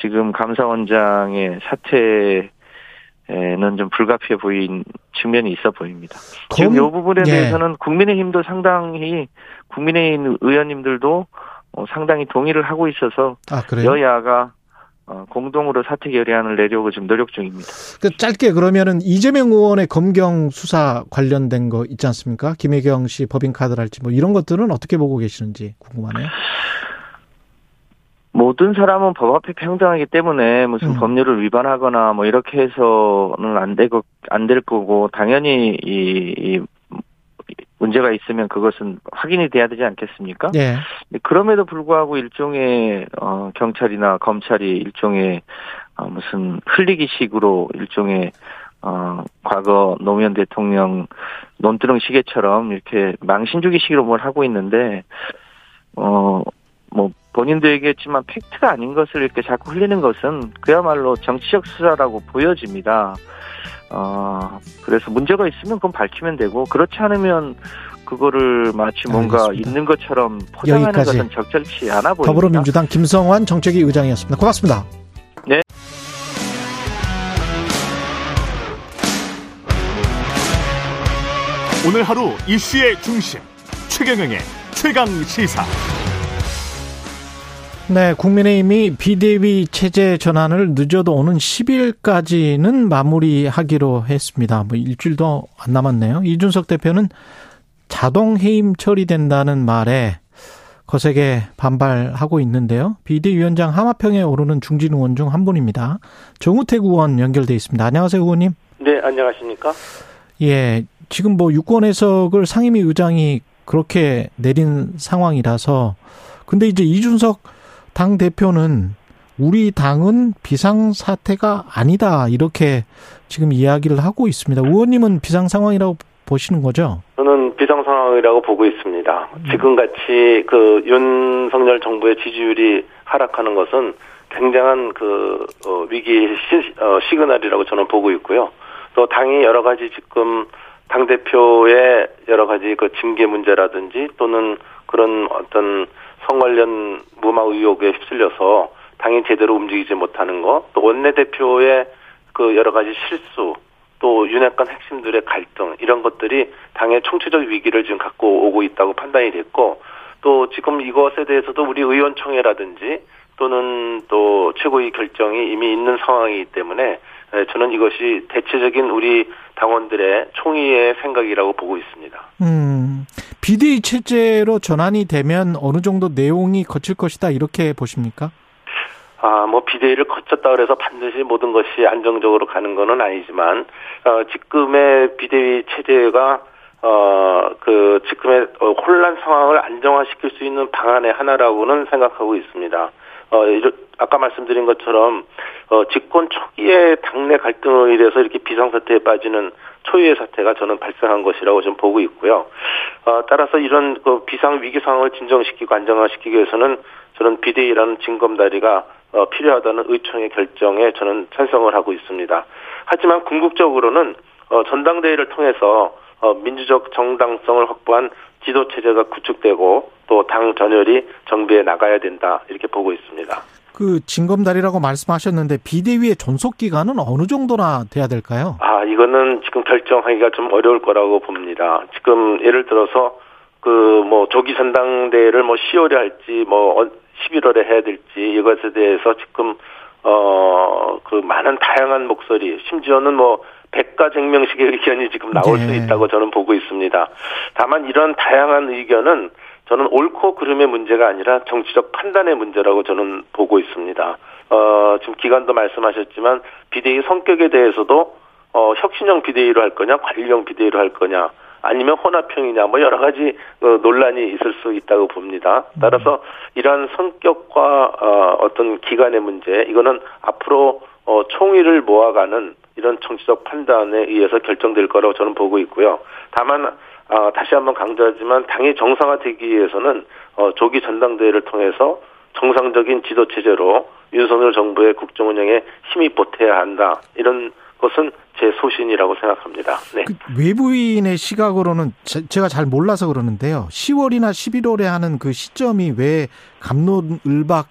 지금 감사원장의 사퇴는 좀 불가피해 보인 측면이 있어 보입니다. 지금 이 부분에 예. 대해서는 국민의힘도 상당히 국민의힘 의원님들도 어, 상당히 동의를 하고 있어서 아? 여야가 어, 공동으로 사퇴 결의안을 내려고 지금 노력 중입니다. 그 짧게 그러면은 이재명 의원의 검경 수사 관련된 거 있지 않습니까? 김혜경 씨 법인카드랄지 뭐 이런 것들은 어떻게 보고 계시는지 궁금하네요. 모든 사람은 법 앞에 평등하기 때문에 무슨 음. 법률을 위반하거나 뭐 이렇게 해서는 안 되고 안 될 거고 당연히 이, 이 문제가 있으면 그것은 확인이 돼야 되지 않겠습니까? 예. 근데 그럼에도 불구하고 일종의 어 경찰이나 검찰이 일종의 어 무슨 흘리기식으로 일종의 어 과거 노무현 대통령 논두렁 시계처럼 이렇게 망신주기식으로 뭘 하고 있는데 어뭐 본인도 얘기했지만 팩트가 아닌 것을 이렇게 자꾸 흘리는 것은 그야말로 정치적 수사라고 보여집니다. 어 그래서 문제가 있으면 그건 밝히면 되고 그렇지 않으면 그거를 마치 뭔가 알겠습니다. 있는 것처럼 포장하는 여기까지. 것은 적절치 않아 보입니다. 더불어민주당 김성환 정책위 의장이었습니다. 고맙습니다. 오늘 하루 이슈의 중심 최경영의 최강 시사 네, 국민의힘이 비대위 체제 전환을 늦어도 오는 10일까지는 마무리하기로 했습니다. 뭐 일주일도 안 남았네요. 이준석 대표는 자동 해임 처리된다는 말에 거세게 반발하고 있는데요. 비대위원장 하마평에 오르는 중진 의원 중 한 분입니다. 정우택 의원 연결돼 있습니다. 안녕하세요, 의원님. 네, 안녕하십니까? 예, 지금 뭐 유권 해석을 상임위 의장이 그렇게 내린 상황이라서 근데 이제 이준석 당 대표는 우리 당은 비상 사태가 아니다 이렇게 지금 이야기를 하고 있습니다. 의원님은 비상 상황이라고 보시는 거죠? 저는 비상 상황이라고 보고 있습니다. 음. 지금 같이 그 윤석열 정부의 지지율이 하락하는 것은 굉장한 그 어, 위기 시, 어, 시그널이라고 저는 보고 있고요. 또 당이 여러 가지 지금 당 대표의 여러 가지 그 징계 문제라든지 또는 그런 어떤 성 관련 무마 의혹에 휩쓸려서 당이 제대로 움직이지 못하는 것, 또 원내 대표의 그 여러 가지 실수, 또 윤핵관 핵심들의 갈등 이런 것들이 당의 총체적 위기를 지금 갖고 오고 있다고 판단이 됐고 또 지금 이것에 대해서도 우리 의원총회라든지 또는 또 최고위 결정이 이미 있는 상황이기 때문에 에, 저는 이것이 대체적인 우리 당원들의 총의의 생각이라고 보고 있습니다. 음, 비대위 체제로 전환이 되면 어느 정도 내용이 거칠 것이다 이렇게 보십니까? 아, 뭐 비대위를 거쳤다 그래서 반드시 모든 것이 안정적으로 가는 것은 아니지만 어, 지금의 비대위 체제가 어, 그 지금의 어, 혼란 상황을 안정화시킬 수 있는 방안의 하나라고는 생각하고 있습니다. 어, 이러, 아까 말씀드린 것처럼 어, 집권 초기에 당내 갈등으로 인해서 이렇게 비상사태에 빠지는 초유의 사태가 저는 발생한 것이라고 좀 보고 있고요. 어, 따라서 이런 그 비상 위기 상황을 진정시키고 안정화시키기 위해서는 저는 비대위라는 징검다리가 어, 필요하다는 의총의 결정에 저는 찬성을 하고 있습니다. 하지만 궁극적으로는 어, 전당대회를 통해서 어, 민주적 정당성을 확보한 지도 체제가 구축되고 또 당 전열이 정비해 나가야 된다 이렇게 보고 있습니다. 그 징검다리라고 말씀하셨는데 비대위의 존속 기간은 어느 정도나 돼야 될까요? 아 이거는 지금 결정하기가 좀 어려울 거라고 봅니다. 지금 예를 들어서 그 뭐 조기 전당대회를 뭐 10월에 할지 뭐 11월에 해야 될지 이것에 대해서 지금 어 그 많은 다양한 목소리 심지어는 뭐 백가쟁명식의 의견이 지금 나올 네. 수 있다고 저는 보고 있습니다. 다만 이런 다양한 의견은 저는 옳고 그름의 문제가 아니라 정치적 판단의 문제라고 저는 보고 있습니다. 어, 지금 기관도 말씀하셨지만 비대위 성격에 대해서도 어, 혁신형 비대위로 할 거냐, 관리형 비대위로 할 거냐, 아니면 혼합형이냐, 뭐 여러 가지 어, 논란이 있을 수 있다고 봅니다. 따라서 이러한 성격과 어, 어떤 기관의 문제, 이거는 앞으로 어, 총의를 모아가는 이런 정치적 판단에 의해서 결정될 거라고 저는 보고 있고요. 다만 어, 다시 한번 강조하지만 당이 정상화되기 위해서는 어, 조기 전당대회를 통해서 정상적인 지도 체제로 윤석열 정부의 국정 운영에 힘이 보태야 한다. 이런 것은 제 소신이라고 생각합니다. 네. 그 외부인의 시각으로는 제- 제가 잘 몰라서 그러는데요. 10월이나 11월에 하는 그 시점이 왜 감론을박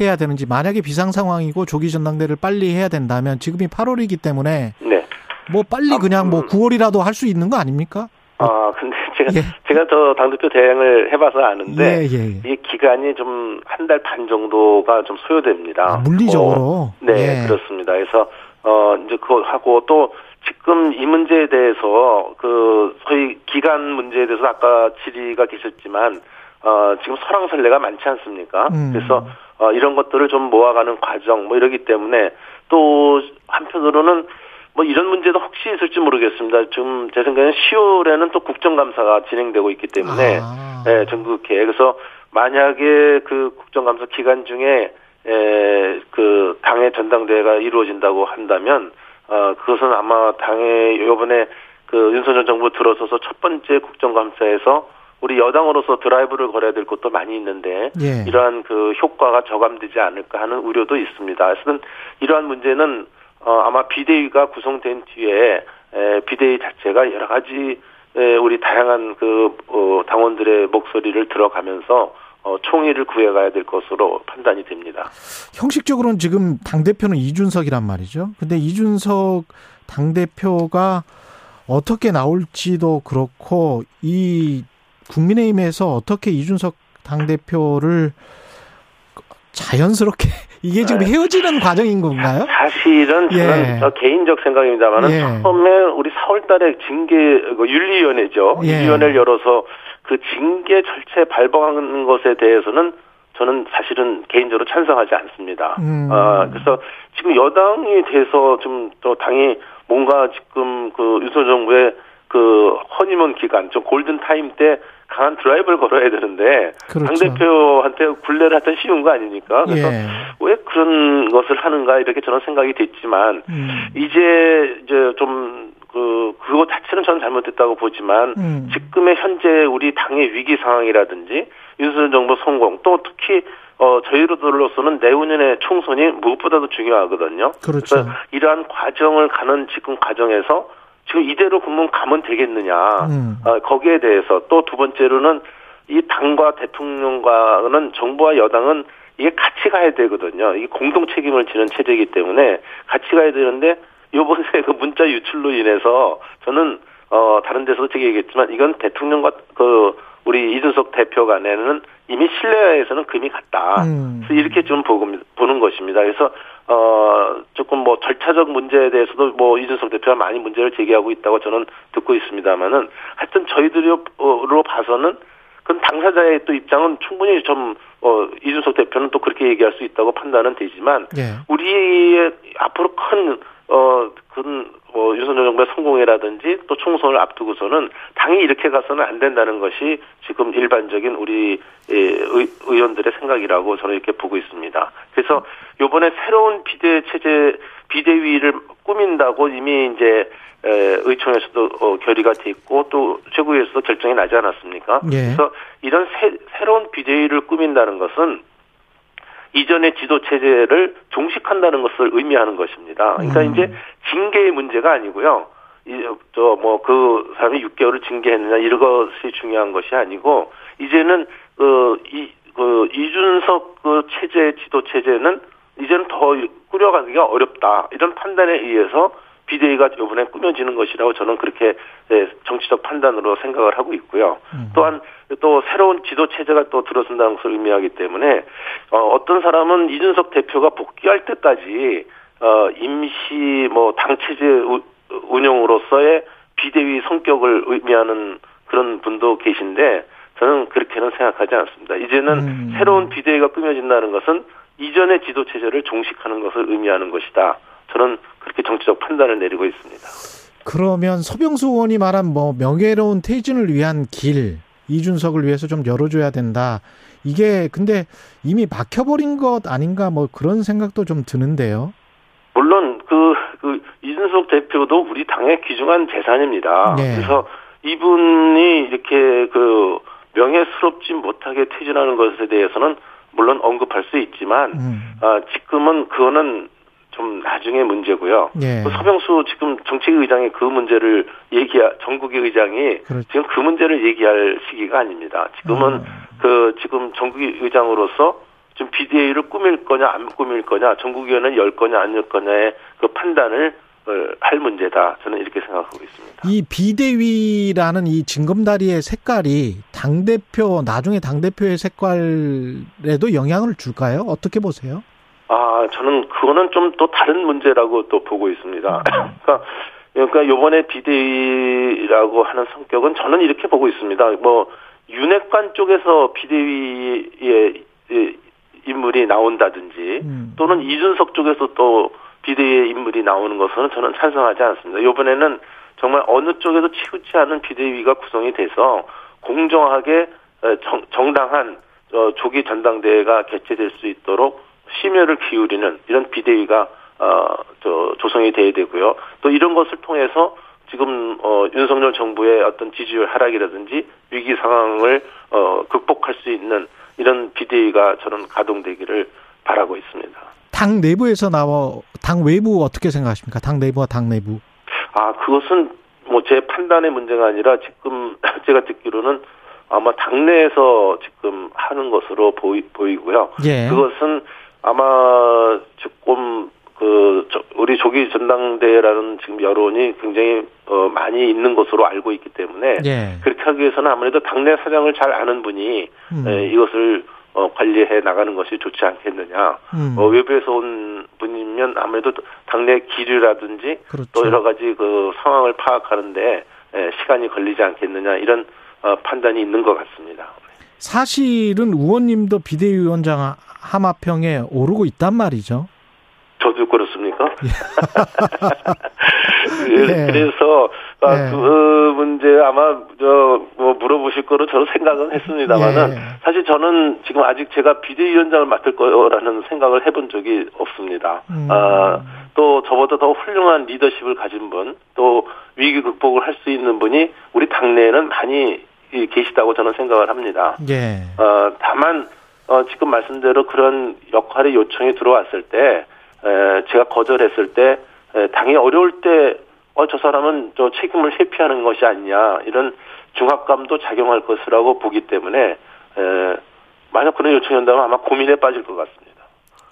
해야 되는지 만약에 비상 상황이고 조기 전당대를 빨리 해야 된다면 지금이 8월이기 때문에 네. 뭐 빨리 아, 그냥 뭐 음. 9월이라도 할 수 있는 거 아닙니까? 아, 근데 제가, 예. 제가 저 당대표 대행을 해봐서 아는데, 예, 예. 이 기간이 좀 한 달 반 정도가 좀 소요됩니다. 아, 물리적으로. 어, 네, 예. 그렇습니다. 그래서, 어, 이제 그거 하고 또 지금 이 문제에 대해서 그 소위 기간 문제에 대해서 아까 질의가 계셨지만, 어, 지금 설왕설래가 많지 않습니까? 음. 그래서 어, 이런 것들을 좀 모아가는 과정 뭐 이러기 때문에 또 한편으로는 뭐 이런 문제도 혹시 있을지 모르겠습니다. 지금 제 생각에는 10월에는 또 국정감사가 진행되고 있기 때문에 아. 예, 전국회. 그래서 만약에 그 국정감사 기간 중에 에, 그 당의 전당대회가 이루어진다고 한다면 어 그것은 아마 당의 요번에 그 윤석열 정부 들어서서 첫 번째 국정감사에서 우리 여당으로서 드라이브를 걸어야 될 것도 많이 있는데 예. 이러한 그 효과가 저감되지 않을까 하는 우려도 있습니다. 그래서 이러한 문제는 어, 아마 비대위가 구성된 뒤에 에, 비대위 자체가 여러 가지 에, 우리 다양한 그 어, 당원들의 목소리를 들어가면서 어, 총의를 구해가야 될 것으로 판단이 됩니다. 형식적으로는 지금 당 대표는 이준석이란 말이죠. 근데 이준석 당 대표가 어떻게 나올지도 그렇고 이 국민의힘에서 어떻게 이준석 당대표를 자연스럽게 이게 지금 네. 헤어지는 과정인 건가요? 사실은 저는 예. 저 개인적 생각입니다만은 예. 처음에 우리 4월달에 징계 그 윤리위원회죠. 예. 윤리위원회를 열어서 그 징계 절차에 발봉하는 것에 대해서는 저는 사실은 개인적으로 찬성하지 않습니다. 음. 아, 그래서 지금 여당에 대해서 좀 또 당이 뭔가 지금 그 윤석열 정부의 그 허니문 기간, 좀 골든 타임 때 강한 드라이브를 걸어야 되는데 그렇죠. 당 대표한테 굴레를 하던 쉬운 거 아닙니까? 그래서 예. 왜 그런 것을 하는가 이렇게 저는 생각이 됐지만 음. 이제 이제 좀 그 그거 자체는 저는 잘못됐다고 보지만 음. 지금의 현재 우리 당의 위기 상황이라든지 윤석열 정부 성공 또 특히 어 저희로서는 내후년의 총선이 무엇보다도 중요하거든요. 그렇죠. 래서 이러한 과정을 가는 지금 과정에서 지금 이대로 국문 가면 되겠느냐. 음. 어, 거기에 대해서 또 두 번째로는 이 당과 대통령과는 정부와 여당은 이게 같이 가야 되거든요. 이게 공동 책임을 지는 체제이기 때문에 같이 가야 되는데 요번에 그 문자 유출로 인해서 저는 어 다른 데서도 제가 얘기했지만 이건 대통령과 그 우리 이준석 대표 간에는 이미 신뢰에서는 금이 갔다. 음. 그래서 이렇게 좀 보고 보는 것입니다. 그래서 어 조금 뭐 절차적 문제에 대해서도 뭐 이준석 대표가 많이 문제를 제기하고 있다고 저는 듣고 있습니다만은 하여튼 저희들로 봐서는 그건 당사자의 또 입장은 충분히 좀 어, 이준석 대표는 또 그렇게 얘기할 수 있다고 판단은 되지만 예. 우리의 앞으로 큰 어, 큰, 뭐, 윤석열 정부의 성공이라든지 또 총선을 앞두고서는 당이 이렇게 가서는 안 된다는 것이 지금 일반적인 우리 예, 의, 의원들의 생각이라고 저는 이렇게 보고 있습니다. 그래서 요번에 새로운 비대 체제, 비대위를 꾸민다고 이미 이제 에, 의총에서도 어, 결의가 돼 있고 또 최고위에서도 결정이 나지 않았습니까? 예. 그래서 이런 새, 새로운 비대위를 꾸민다는 것은 이전의 지도 체제를 종식한다는 것을 의미하는 것입니다. 그러니까 음. 이제 징계의 문제가 아니고요. 이저 뭐 그 사람이 6개월을 징계했느냐 이런 것이 중요한 것이 아니고 이제는 그이 그 이준석 그 체제 지도 체제는 이제는 더 꾸려가기가 어렵다 이런 판단에 의해서 비대위가 이번에 꾸며지는 것이라고 저는 그렇게 예, 정치적 판단으로 생각을 하고 있고요. 음. 또한 또 새로운 지도 체제가 또 들어선다는 것을 의미하기 때문에 어, 어떤 사람은 이준석 대표가 복귀할 때까지 어, 임시 뭐 당 체제 우- 운영으로서의 비대위 성격을 의미하는 그런 분도 계신데 저는 그렇게는 생각하지 않습니다. 이제는 음. 새로운 비대위가 꾸며진다는 것은 이전의 지도 체제를 종식하는 것을 의미하는 것이다. 저는 그렇게 정치적 판단을 내리고 있습니다. 그러면 서병수 의원이 말한 뭐 명예로운 퇴진을 위한 길 이준석을 위해서 좀 열어줘야 된다. 이게 근데 이미 막혀버린 것 아닌가 뭐 그런 생각도 좀 드는데요. 물론 그, 그 이준석 대표도 우리 당의 귀중한 재산입니다. 네. 그래서 이분이 이렇게 그 명예스럽지 못하게 퇴진하는 것에 대해서는 물론 언급할 수 있지만 음. 아, 지금은 그거는 좀 나중에 문제고요. 예. 그 서병수 지금 정책위 의장이 그 문제를 얘기할 전국의 의장이 그렇죠. 지금 그 문제를 얘기할 시기가 아닙니다. 지금은 음. 그 지금 전국위 의장으로서 좀 비대위를 꾸밀 거냐 안 꾸밀 거냐 전국위원회를 열 거냐 안 열 거냐의 그 판단을 어, 할 문제다. 저는 이렇게 생각하고 있습니다. 이 비대위라는 이 징검다리의 색깔이 당 대표 나중에 당 대표의 색깔에도 영향을 줄까요? 어떻게 보세요? 아, 저는 그거는 좀 또 다른 문제라고 또 보고 있습니다. 그러니까, 그러니까 요번에 비대위라고 하는 성격은 저는 이렇게 보고 있습니다. 뭐, 윤핵관 쪽에서 비대위의 예, 인물이 나온다든지 음. 또는 이준석 쪽에서 또 비대위의 인물이 나오는 것은 저는 찬성하지 않습니다. 요번에는 정말 어느 쪽에도 치우치 않은 비대위가 구성이 돼서 공정하게 어, 정, 정당한 어, 조기 전당대회가 개최될 수 있도록 심혈을 기울이는 이런 비대위가 어, 저, 조성이 돼야 되고요. 또 이런 것을 통해서 지금 어, 윤석열 정부의 어떤 지지율 하락이라든지 위기 상황을 어, 극복할 수 있는 이런 비대위가 저는 가동되기를 바라고 있습니다. 당 내부에서 나와 당 외부 어떻게 생각하십니까? 당 내부와 당 내부. 아, 그것은 뭐 제 판단의 문제가 아니라 지금 제가 듣기로는 아마 당내에서 지금 하는 것으로 보이, 보이고요. 예. 그것은 아마 조금 그 저- 우리 조기 전당대회라는 지금 여론이 굉장히 어, 많이 있는 것으로 알고 있기 때문에 예. 그렇게 하기 위해서는 아무래도 당내 사정을 잘 아는 분이 음. 에, 이것을 어, 관리해 나가는 것이 좋지 않겠느냐. 음. 어, 외부에서 온 분이면 아무래도 당내 기류라든지 그렇죠. 또 여러 가지 그 상황을 파악하는데 예, 시간이 걸리지 않겠느냐 이런 어, 판단이 있는 것 같습니다. 사실은 의원님도 비대위원장 하마평에 오르고 있단 말이죠. 저도 그렇습니까? 네. 그래서 아, 네. 그 문제 아마 저 뭐 물어보실 거로 저도 생각은 했습니다만은 예. 사실 저는 지금 아직 제가 비대위원장을 맡을 거라는 생각을 해본 적이 없습니다. 음. 아, 또 저보다 더 훌륭한 리더십을 가진 분, 또 위기 극복을 할 수 있는 분이 우리 당내에는 많이 이- 계시다고 저는 생각을 합니다. 예. 어, 다만 어, 지금 말씀대로 그런 역할의 요청이 들어왔을 때 에, 제가 거절했을 때 에, 당이 어려울 때 어, 저 사람은 저 책임을 회피하는 것이 아니냐 이런 중압감도 작용할 것이라고 보기 때문에 에, 만약 그런 요청이 온다면 아마 고민에 빠질 것 같습니다.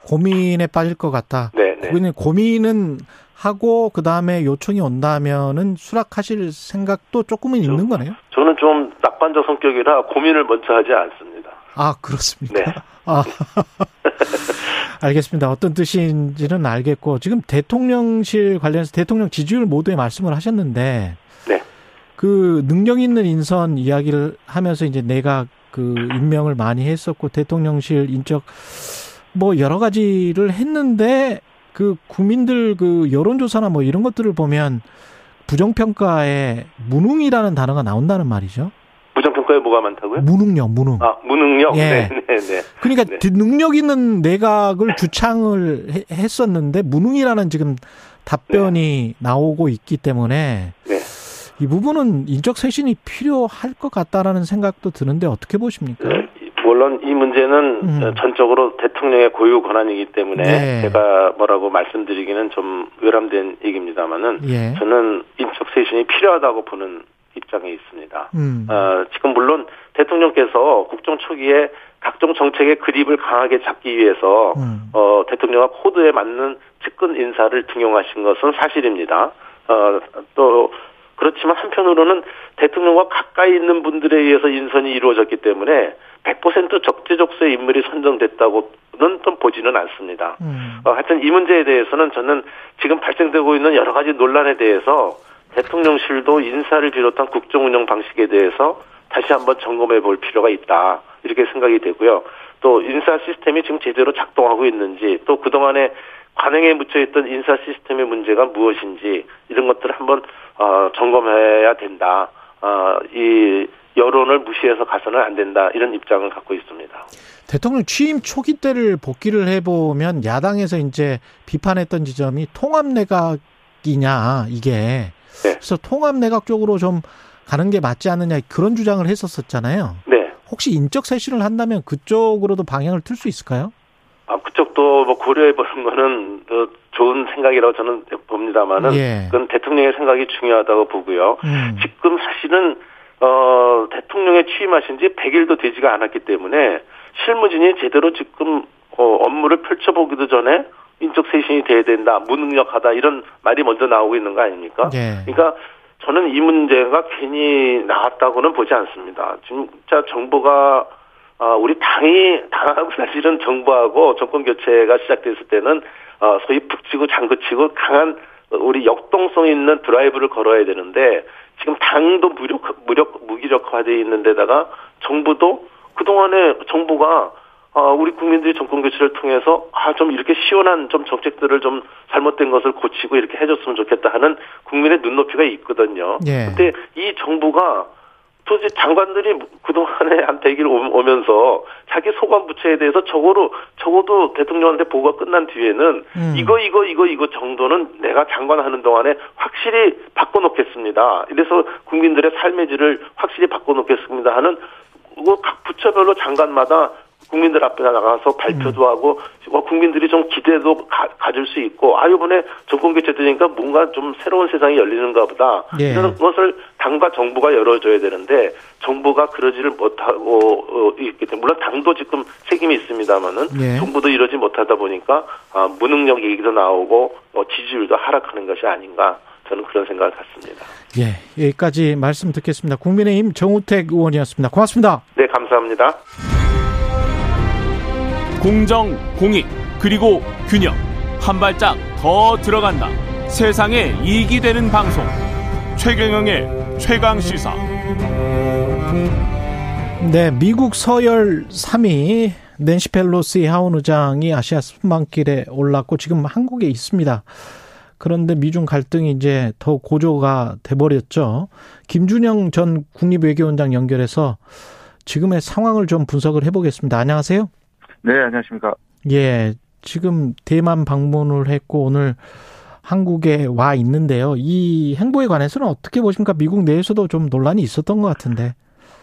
고민에 빠질 것 같다. 네, 네. 고민은 고민은 하고 그 다음에 요청이 온다면은 수락하실 생각도 조금은 있는 거네요. 저는 좀 낙관적 성격이라 고민을 먼저 하지 않습니다. 아 그렇습니까? 네. 아 알겠습니다. 어떤 뜻인지는 알겠고 지금 대통령실 관련해서 대통령 지지율 모두에 말씀을 하셨는데 네. 그 능력 있는 인선 이야기를 하면서 이제 내가 그 임명을 많이 했었고 대통령실 인적 뭐 여러 가지를 했는데 그 국민들 그 여론조사나 뭐 이런 것들을 보면 부정평가에 무능이라는 단어가 나온다는 말이죠. 부정평가에 뭐가 많다고요? 무능력, 무능. 아 무능력. 예. 네, 네, 네. 그러니까 네. 능력 있는 내각을 주창을 해- 했었는데 무능이라는 지금 답변이 나오고 있기 때문에 네. 이 부분은 인적 쇄신이 필요할 것 같다라는 생각도 드는데 어떻게 보십니까? 네, 물론 이 문제는 음. 전적으로 대통령의 고유 권한이기 때문에 네. 제가 뭐라고 말씀드리기는 좀 외람된 얘기입니다만은 예. 저는 인적 쇄신이 필요하다고 보는 입장에 있습니다. 음. 어, 지금 물론 대통령께서 국정 초기에 각종 정책의 그립을 강하게 잡기 위해서 음. 어, 대통령과 코드에 맞는 측근 인사를 등용하신 것은 사실입니다. 어, 또 그렇지만 한편으로는 대통령과 가까이 있는 분들에 의해서 인선이 이루어졌기 때문에 100% 적재적소의 인물이 선정됐다고는 좀 보지는 않습니다. 음. 어, 하여튼 이 문제에 대해서는 저는 지금 발생되고 있는 여러 가지 논란에 대해서 대통령실도 인사를 비롯한 국정 운영 방식에 대해서 다시 한번 점검해 볼 필요가 있다. 이렇게 생각이 되고요. 또 인사 시스템이 지금 제대로 작동하고 있는지 또 그동안에 관행에 묻혀 있던 인사 시스템의 문제가 무엇인지 이런 것들을 한번 어, 점검해야 된다. 어, 이 여론을 무시해서 가서는 안 된다. 이런 입장을 갖고 있습니다. 대통령 취임 초기 때를 복기를 해보면 야당에서 이제 비판했던 지점이 통합 내각이냐 이게 네. 그래서 통합 내각 쪽으로 좀 가는 게 맞지 않느냐 그런 주장을 했었었잖아요. 네. 혹시 인적 쇄신을 한다면 그쪽으로도 방향을 틀 수 있을까요? 아, 그쪽도 뭐 고려해 보는 거는 어, 좋은 생각이라고 저는 봅니다만은 예. 그건 대통령의 생각이 중요하다고 보고요. 음. 지금 사실은 어 대통령에 취임하신 지 100일도 되지가 않았기 때문에 실무진이 제대로 지금 어 업무를 펼쳐보기도 전에 인적 쇄신이 돼야 된다, 무능력하다 이런 말이 먼저 나오고 있는 거 아닙니까? 예. 그러니까 저는 이 문제가 괜히 나왔다고는 보지 않습니다. 진짜 정부가 아, 우리 당이 당하고 사실은 정부하고 정권 교체가 시작됐을 때는 어, 소위 북치고 장구치고 강한 우리 역동성 있는 드라이브를 걸어야 되는데 지금 당도 무력 무력 무기력화돼 있는 데다가 정부도 그 동안에 정부가 어, 우리 국민들이 정권 교체를 통해서 아 좀 이렇게 시원한 좀 정책들을 좀 잘못된 것을 고치고 이렇게 해줬으면 좋겠다 하는 국민의 눈높이가 있거든요. 예. 근데 이 정부가 도대체 장관들이 그동안에 한 100일 오면서 자기 소관 부처에 대해서 적어도 적어도 대통령한테 보고가 끝난 뒤에는 음. 이거 이거 이거 이거 정도는 내가 장관하는 동안에 확실히 바꿔놓겠습니다. 이래서 국민들의 삶의 질을 확실히 바꿔놓겠습니다 하는 그각 부처별로 장관마다 국민들 앞에 나가서 발표도 하고 어, 국민들이 좀 기대도 가, 가질 수 있고 아 이번에 정권 교체 되니까 뭔가 좀 새로운 세상이 열리는가 보다 예. 이런 것을 당과 정부가 열어줘야 되는데 정부가 그러지를 못하고 어, 있기 때문에 물론 당도 지금 책임이 있습니다만은 예. 정부도 이러지 못하다 보니까 아, 무능력 얘기도 나오고 어, 지지율도 하락하는 것이 아닌가 저는 그런 생각을 갖습니다. 예, 여기까지 말씀 듣겠습니다. 국민의힘 정우택 의원이었습니다. 고맙습니다. 네 감사합니다. 공정, 공익, 그리고 균형. 한 발짝 더 들어간다. 세상에 이익이 되는 방송. 최경영의 최강 시사. 네, 미국 서열 3위 낸시 펠로시 하원 의장이 아시아 순방길에 올랐고 지금 한국에 있습니다. 그런데 미중 갈등이 이제 더 고조가 돼버렸죠. 김준영 전 국립외교원장 연결해서 지금의 상황을 좀 분석을 해보겠습니다. 안녕하세요. 네, 안녕하십니까. 예, 지금 대만 방문을 했고 오늘 한국에 와 있는데요. 이 행보에 관해서는 어떻게 보십니까? 미국 내에서도 좀 논란이 있었던 것 같은데.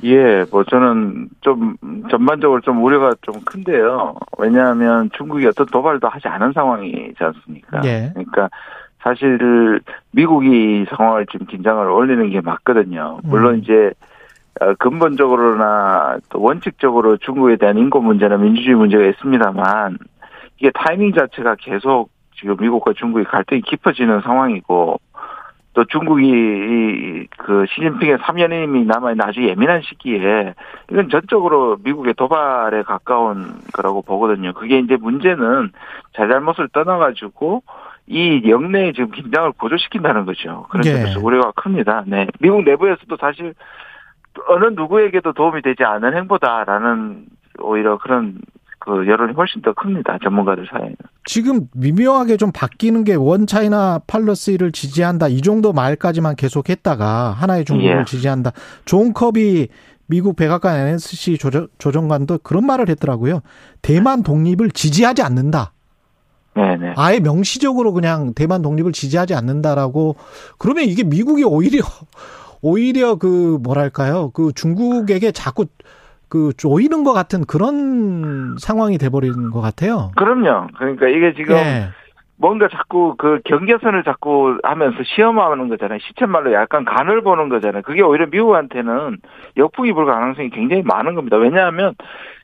예, 뭐 저는 좀 전반적으로 좀 우려가 좀 큰데요. 왜냐하면 중국이 어떤 도발도 하지 않은 상황이지 않습니까? 예. 그러니까 사실 미국이 상황을 지금 긴장을 올리는 게 맞거든요. 물론 음. 이제 어, 근본적으로나 또 원칙적으로 중국에 대한 인권 문제나 민주주의 문제가 있습니다만 이게 타이밍 자체가 계속 지금 미국과 중국의 갈등이 깊어지는 상황이고 또 중국이 이, 그 시진핑의 3년임이 남아있는 아주 예민한 시기에 이건 전적으로 미국의 도발에 가까운 거라고 보거든요. 그게 이제 문제는 잘잘못을 떠나가지고 이 영내에 지금 긴장을 고조시킨다는 거죠. 그런 예. 점에서 우려가 큽니다. 네. 미국 내부에서도 사실 어느 누구에게도 도움이 되지 않은 행보다라는 오히려 그런 그 여론이 훨씬 더 큽니다. 전문가들 사이에는. 지금 미묘하게 좀 바뀌는 게 One China policy를 지지한다 이 정도 말까지만 계속 했다가 하나의 중국을 예. 지지한다. 존 커비 미국 백악관 NSC 조정, 조정관도 그런 말을 했더라고요. 대만 독립을 지지하지 않는다. 네네. 아예 명시적으로 그냥 대만 독립을 지지하지 않는다라고 그러면 이게 미국이 오히려 오히려 그 뭐랄까요 그 중국에게 자꾸 그 조이는 것 같은 그런 상황이 돼버리는 것 같아요. 그럼요. 그러니까 이게 지금 예. 뭔가 자꾸 그 경계선을 자꾸 하면서 시험하는 거잖아요. 시쳇말로 약간 간을 보는 거잖아요. 그게 오히려 미국한테는 역풍이 불 가능성이 굉장히 많은 겁니다. 왜냐하면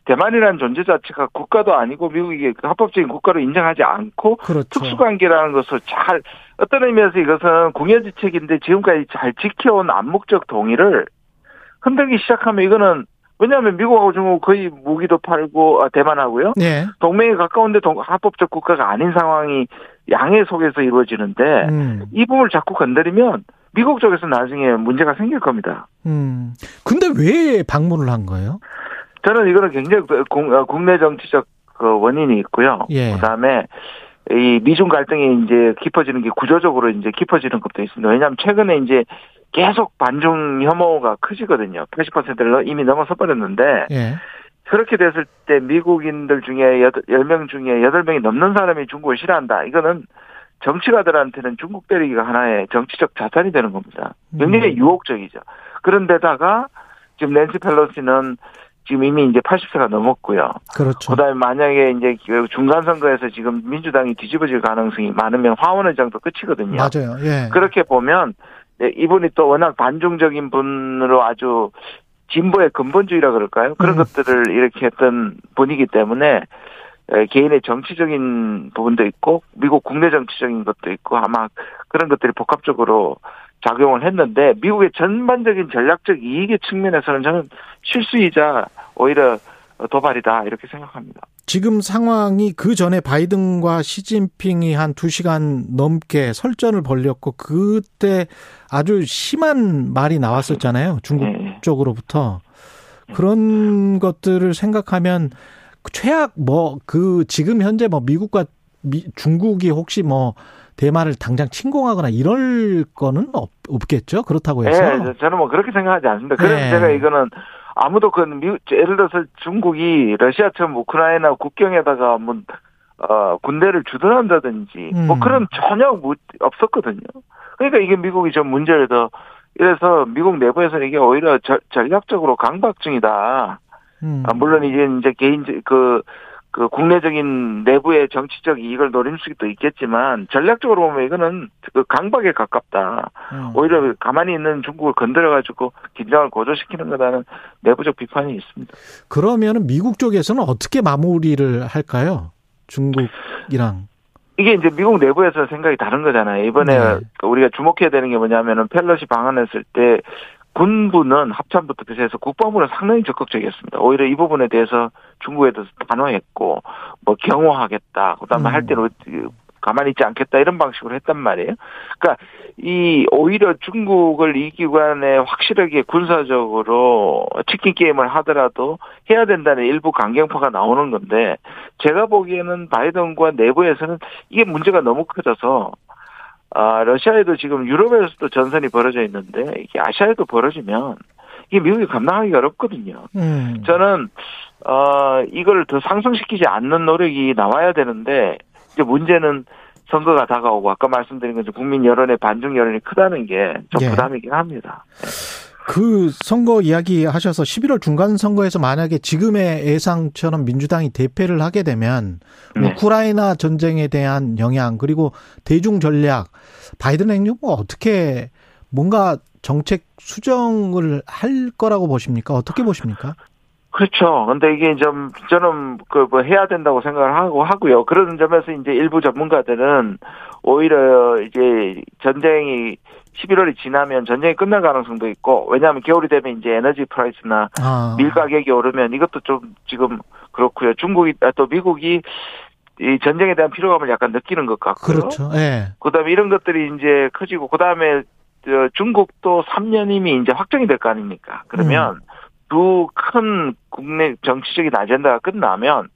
대만이라는 존재 자체가 국가도 아니고 미국이 그 합법적인 국가로 인정하지 않고 그렇죠. 특수관계라는 것을 잘 어떤 의미에서 이것은 궁여지책인데 지금까지 잘 지켜온 암묵적 동의를 흔들기 시작하면 이거는 왜냐하면 미국하고 중국 거의 무기도 팔고 아, 대만하고요. 예. 동맹에 가까운데 동- 합법적 국가가 아닌 상황이 양해 속에서 이루어지는데 음. 이 부분을 자꾸 건드리면 미국 쪽에서 나중에 문제가 생길 겁니다. 음. 근데 왜 방문을 한 거예요? 저는 이거는 굉장히 그 공- 어, 국내 정치적 그 원인이 있고요. 예. 그다음에 이 미중 갈등이 이제 깊어지는 게 구조적으로 이제 깊어지는 것도 있습니다. 왜냐하면 최근에 이제 계속 반중 혐오가 커지거든요. 80%를 이미 넘어서 버렸는데 예. 그렇게 됐을 때 미국인들 중에 10명 중에 8명이 넘는 사람이 중국을 싫어한다. 이거는 정치가들한테는 중국 때리기가 하나의 정치적 자산이 되는 겁니다. 굉장히 음. 유혹적이죠. 그런데다가 지금 낸시 펠로시는 지금 이미 이제 80세가 넘었고요. 그렇죠. 그다음에 만약에 이제 그 중간 선거에서 지금 민주당이 뒤집어질 가능성이 많으면 화원 의장도 끝이거든요. 맞아요. 예. 그렇게 보면 네, 이분이 또 워낙 반중적인 분으로 아주 진보의 근본주의라 그럴까요? 그런 음. 것들을 이렇게 했던 분이기 때문에 에, 개인의 정치적인 부분도 있고 미국 국내 정치적인 것도 있고 아마 그런 것들이 복합적으로 작용을 했는데 미국의 전반적인 전략적 이익의 측면에서는 저는 실수이자 오히려 도발이다 이렇게 생각합니다. 지금 상황이 그 전에 바이든과 시진핑이 한두 시간 넘게 설전을 벌였고 그때 아주 심한 말이 나왔었잖아요. 중국 네. 쪽으로부터. 그런 것들을 생각하면 최악 뭐 그 지금 현재 뭐 미국과 미- 중국이 혹시 뭐 대만을 당장 침공하거나 이럴 거는 없, 없겠죠. 그렇다고 해서. 예, 저- 저는 뭐 그렇게 생각하지 않습니다. 그래서 네. 제가 이거는 아무도 그 미국 예를 들어서 중국이 러시아처럼 우크라이나 국경에다가 뭐 어, 군대를 주둔한다든지 뭐 음. 그런 전혀 무- 없었거든요. 그러니까 이게 미국이 좀 문제를 더 이래서 미국 내부에서는 이게 오히려 저- 전략적으로 강박증이다. 음. 아, 물론 이제 이제 개인 그, 그 국내적인 내부의 정치적 이익을 노릴 수도 있겠지만 전략적으로 보면 이거는 그 강박에 가깝다. 음. 오히려 가만히 있는 중국을 건드려 가지고 긴장을 고조시키는 거라는 내부적 비판이 있습니다. 그러면은 미국 쪽에서는 어떻게 마무리를 할까요? 중국이랑. 이게 이제 미국 내부에서 생각이 다른 거잖아요. 이번에 네. 우리가 주목해야 되는 게 뭐냐면은 펠러시 방한했을 때 군부는 합참부터 비롯해서 국방부는 상당히 적극적이었습니다. 오히려 이 부분에 대해서 중국에 대해서 단호했고 뭐 경호하겠다. 그다음에 음. 할 때는 가만히 있지 않겠다 이런 방식으로 했단 말이에요. 그러니까 이 오히려 중국을 이 기관에 확실하게 군사적으로 치킨 게임을 하더라도 해야 된다는 일부 강경파가 나오는 건데 제가 보기에는 바이든과 내부에서는 이게 문제가 너무 커져서 아 러시아에도 지금 유럽에서도 전선이 벌어져 있는데 이게 아시아에도 벌어지면 이게 미국이 감당하기 어렵거든요. 음. 저는 어 이걸 더 상승시키지 않는 노력이 나와야 되는데 이제 문제는 선거가 다가오고 아까 말씀드린 것처럼 국민 여론의 반중 여론이 크다는 게좀 예. 부담이긴 합니다. 그 선거 이야기 하셔서 11월 중간 선거에서 만약에 지금의 예상처럼 민주당이 대패를 하게 되면 네. 우크라이나 전쟁에 대한 영향 그리고 대중 전략 바이든 행정부가 어떻게 뭔가 정책 수정을 할 거라고 보십니까? 어떻게 보십니까? 그렇죠. 근데 이게 좀 저는 그 뭐 해야 된다고 생각을 하고 하고요. 그런 점에서 이제 일부 전문가들은 오히려 이제 전쟁이 11월이 지나면 전쟁이 끝날 가능성도 있고 왜냐하면 겨울이 되면 이제 에너지 프라이스나 아. 밀 가격이 오르면 이것도 좀 지금 그렇고요. 중국이 아, 또 미국이 이 전쟁에 대한 피로감을 약간 느끼는 것 같고요. 그렇죠. 예. 그다음에 이런 것들이 이제 커지고 그다음에 저 중국도 3년임이 이제 확정이 될 거 아닙니까? 그러면 두큰 국내 정치적인 아젠다가 끝나면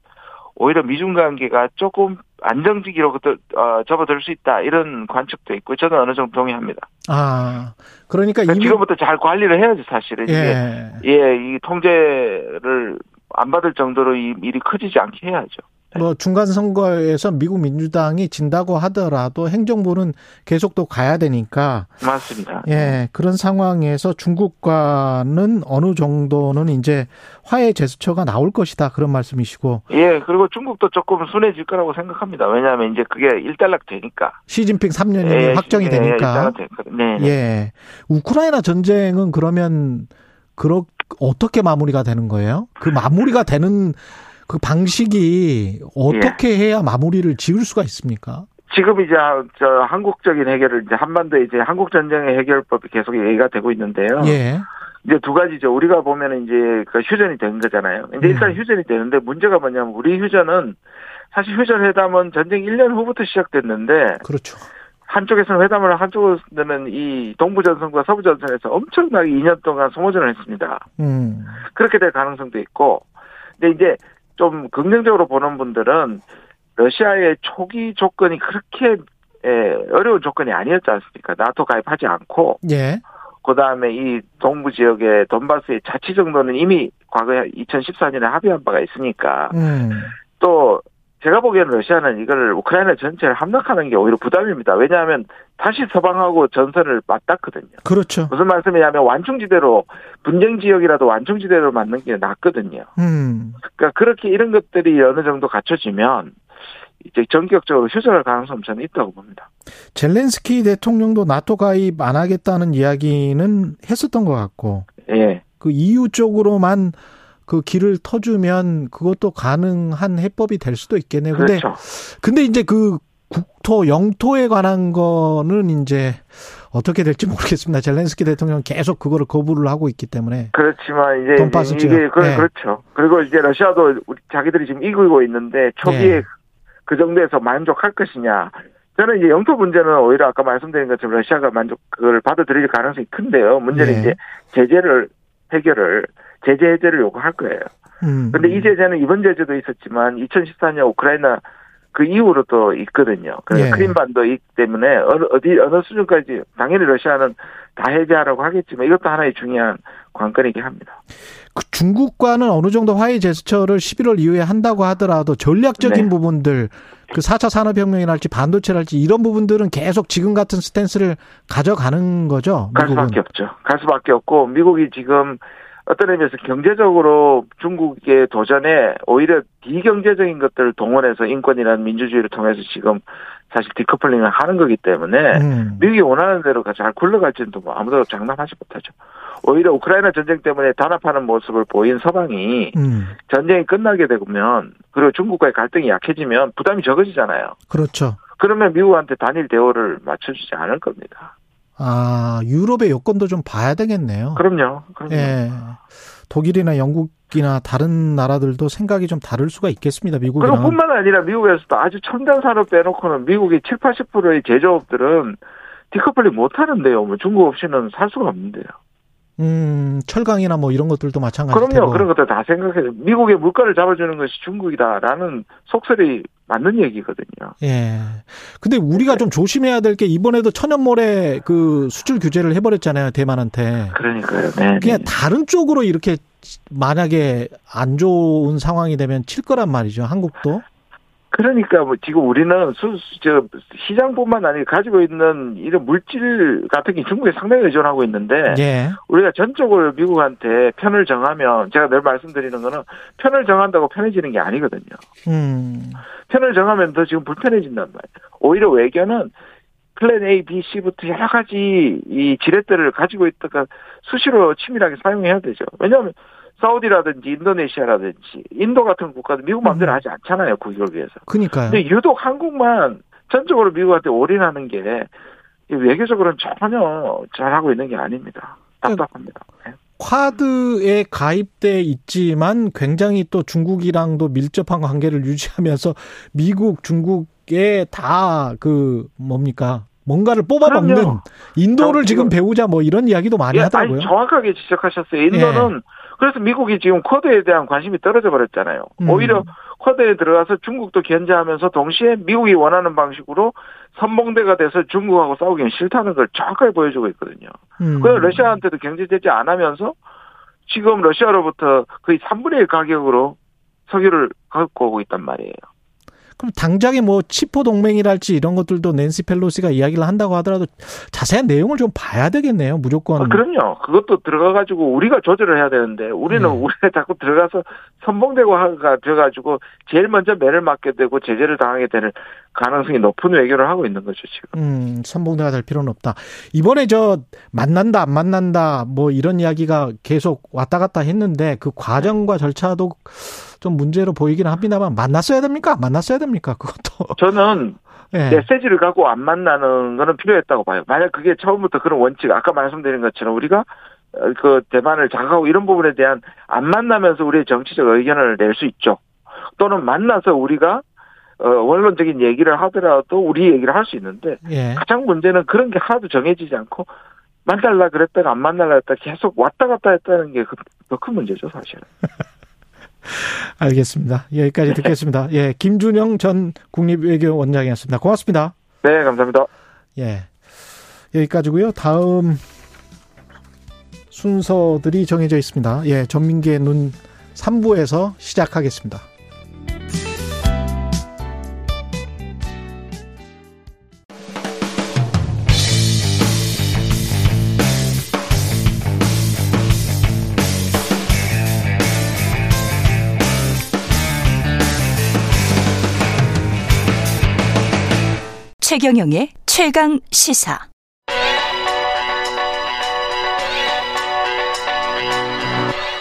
오히려 미중 관계가 조금 안정지기로 어, 접어들 수 있다 이런 관측도 있고 저는 어느 정도 동의합니다. 아. 그러니까 그러니까 지금부터 잘 관리를 해야죠 사실은 이게 예. 예, 이 통제를 안 받을 정도로 이 일이 커지지 않게 해야죠. 뭐 중간 선거에서 미국 민주당이 진다고 하더라도 행정부는 계속 또 가야 되니까 맞습니다. 예, 그런 상황에서 중국과는 어느 정도는 이제 화해 제스처가 나올 것이다. 그런 말씀이시고. 예, 그리고 중국도 조금 순해질 거라고 생각합니다. 왜냐하면 이제 그게 일단락 되니까. 시진핑 3년이 예, 확정이 예, 되니까. 되니까. 네. 네. 예. 우크라이나 전쟁은 그러면 그렇 어떻게 마무리가 되는 거예요? 그 마무리가 되는 그 방식이 어떻게 예. 해야 마무리를 지을 수가 있습니까? 지금 이제 저 한국적인 해결을 이제 한반도 이제 한국 전쟁의 해결법이 계속 얘기가 되고 있는데요. 예. 이제 두 가지죠. 우리가 보면은 이제 그 휴전이 된 거잖아요. 이제 일단 음. 휴전이 되는데 문제가 뭐냐면 우리 휴전은 사실 휴전 회담은 전쟁 1년 후부터 시작됐는데 그렇죠. 한쪽에서는 회담을 한쪽에서는 이 동부 전선과 서부 전선에서 엄청나게 2년 동안 소모전을 했습니다. 음. 그렇게 될 가능성도 있고, 근데 이제 좀 긍정적으로 보는 분들은 러시아의 초기 조건이 그렇게 예, 어려운 조건이 아니었지 않습니까? 나토 가입하지 않고, 예. 그 다음에 이 동부 지역의 돈바스의 자치 정도는 이미 과거에 2014년에 합의한 바가 있으니까, 음. 또 제가 보기에는 러시아는 이걸 우크라이나 전체를 함락하는 게 오히려 부담입니다. 왜냐하면 다시 서방하고 전선을 맞닿거든요. 그렇죠. 무슨 말씀이냐면 완충지대로 분쟁 지역이라도 완충지대로 맞는 게 낫거든요. 음. 그러니까 그렇게 이런 것들이 어느 정도 갖춰지면 이제 전격적으로 휴전할 가능성 저는 있다고 봅니다. 젤렌스키 대통령도 나토 가입 안 하겠다는 이야기는 했었던 것 같고 예. 그 EU 쪽으로만 그 길을 터주면 그것도 가능한 해법이 될 수도 있겠네요. 근데 그렇죠. 근데 이제 그 국토 영토에 관한 거는 이제 어떻게 될지 모르겠습니다. 젤렌스키 대통령 계속 그거를 거부를 하고 있기 때문에 그렇지만 이제 돈바스 이게 지역. 그, 예. 그렇죠. 그리고 이제 러시아도 우리 자기들이 지금 이기고 있는데 초기에 예. 그 정도에서 만족할 것이냐. 저는 이제 영토 문제는 오히려 아까 말씀드린 것처럼 러시아가 만족 그걸 받아들일 가능성이 큰데요. 문제는 예. 이제 제재를 해결을 제재 해제를 요구할 거예요. 음. 근데 이 제재는 이번 제재도 있었지만 2014년 우크라이나 그 이후로 또 있거든요. 그래서 예. 크림반도 있기 때문에 어느 어디 어느 수준까지 당연히 러시아는 다 해제하라고 하겠지만 이것도 하나의 중요한 관건이긴 합니다. 그 중국과는 어느 정도 화해 제스처를 11월 이후에 한다고 하더라도 전략적인 네. 부분들 그 4차 산업혁명이랄지 반도체랄지 이런 부분들은 계속 지금 같은 stance를 가져가는 거죠. 갈. 수밖에 없죠. 갈 수밖에 없고 미국이 지금 어떤 의미에서 경제적으로 중국의 도전에 오히려 비경제적인 것들을 동원해서 인권이라는 민주주의를 통해서 지금 사실 decoupling을 하는 거기 때문에 음. 미국이 원하는 대로 잘 굴러갈지는 뭐 아무도 장담하지 못하죠. 오히려 우크라이나 전쟁 때문에 단합하는 모습을 보인 서방이 음. 전쟁이 끝나게 되면 그리고 중국과의 갈등이 약해지면 부담이 적어지잖아요. 그렇죠. 그러면 미국한테 단일 대오를 맞춰주지 않을 겁니다. 아, 유럽의 여건도 좀 봐야 되겠네요. 그럼요. 그럼요. 예. 독일이나 영국이나 다른 나라들도 생각이 좀 다를 수가 있겠습니다. 미국이랑. 그리고 뿐만 아니라 미국에서도 아주 첨단 산업 빼놓고는 미국의 7, 80%의 제조업들은 디커플링 못 하는데요. 뭐 중국 없이는 살 수가 없는데요. 음, 철강이나 뭐 이런 것들도 마찬가지고. 그럼요. 그런 것들 다 생각해서 미국의 물가를 잡아주는 것이 중국이다라는 속설이 맞는 얘기거든요. 예. 근데 우리가 좀 조심해야 될 게 이번에도 천연모래 그 수출 규제를 해버렸잖아요. 대만한테. 그러니까요. 네. 그냥 다른 쪽으로 이렇게 만약에 안 좋은 상황이 되면 칠 거란 말이죠. 한국도. 그러니까 뭐 지금 우리는 수, 저 시장뿐만 아니라 가지고 있는 이런 물질 같은 게 중국에 상당히 의존하고 있는데 예. 우리가 전적으로 미국한테 편을 정하면 제가 늘 말씀드리는 거는 편을 정한다고 편해지는 게 아니거든요. 음. 편을 정하면 더 지금 불편해진단 말이에요. 오히려 외교는 플랜 A, B, C부터 여러 가지 이 지렛대를 가지고 있다가 수시로 치밀하게 사용해야 되죠. 왜냐하면 사우디라든지 인도네시아라든지 인도 같은 국가도 미국 마음대로 음. 하지 않잖아요. 국익을 위해서. 그니까요. 근데 유독 한국만 전적으로 미국한테 올인하는 게 외교적으로는 전혀 잘하고 있는 게 아닙니다. 답답합니다. 네. 쿼드에 가입돼 있지만 굉장히 또 중국이랑도 밀접한 관계를 유지하면서 미국, 중국에 다 그 뭡니까 뭔가를 뽑아먹는 그럼요. 인도를 저 지금 배우자 뭐 이런 이야기도 많이 예, 하더라고요. 예. 아니, 정확하게 지적하셨어요. 인도는 그래서 미국이 지금 쿼드에 대한 관심이 떨어져 버렸잖아요. 음. 오히려 쿼드에 들어가서 중국도 견제하면서 동시에 미국이 원하는 방식으로 선봉대가 돼서 중국하고 싸우기는 싫다는 걸 정확하게 보여주고 있거든요. 음. 그래서 러시아한테도 경제 제재 안 하면서 지금 러시아로부터 거의 3분의 1 가격으로 석유를 갖고 오고 있단 말이에요. 그럼 당장에 뭐 치포 동맹이랄지 이런 것들도 낸시 펠로시가 이야기를 한다고 하더라도 자세한 내용을 좀 봐야 되겠네요. 무조건. 아, 그럼요. 그것도 들어가 가지고 우리가 조절을 해야 되는데 우리는 네. 우리가 자꾸 들어가서 선봉대고가 돼 가지고 제일 먼저 매를 맞게 되고 제재를 당하게 되는 가능성이 높은 외교를 하고 있는 거죠 지금. 음, 선봉대가 될 필요는 없다. 이번에 저 만난다 안 만난다 뭐 이런 이야기가 계속 왔다 갔다 했는데 그 과정과 절차도 좀 문제로 보이기는 합니다만 만났어야 됩니까? 안 만났어야 됩니까? 그것도. 저는 예. 메시지를 갖고 안 만나는 거는 필요했다고 봐요. 만약 그게 처음부터 그런 원칙, 아까 말씀드린 것처럼 우리가 어, 그 대만을 장악하고 이런 부분에 대한 안 만나면서 우리의 정치적 의견을 낼 수 있죠. 또는 만나서 우리가 어, 원론적인 얘기를 하더라도 우리 얘기를 할 수 있는데 예. 가장 문제는 그런 게 하나도 정해지지 않고 만날라 그랬다가 안 만날라 했다 계속 왔다 갔다 했다는 게 더 큰 문제죠 사실은. 알겠습니다. 여기까지 듣겠습니다. 예. 김준영 전 국립외교원장이었습니다. 고맙습니다. 네 감사합니다. 예. 여기까지고요. 다음 순서들이 정해져 있습니다. 예, 전민기의 눈 3부에서 시작하겠습니다. 최경영의 최강 시사.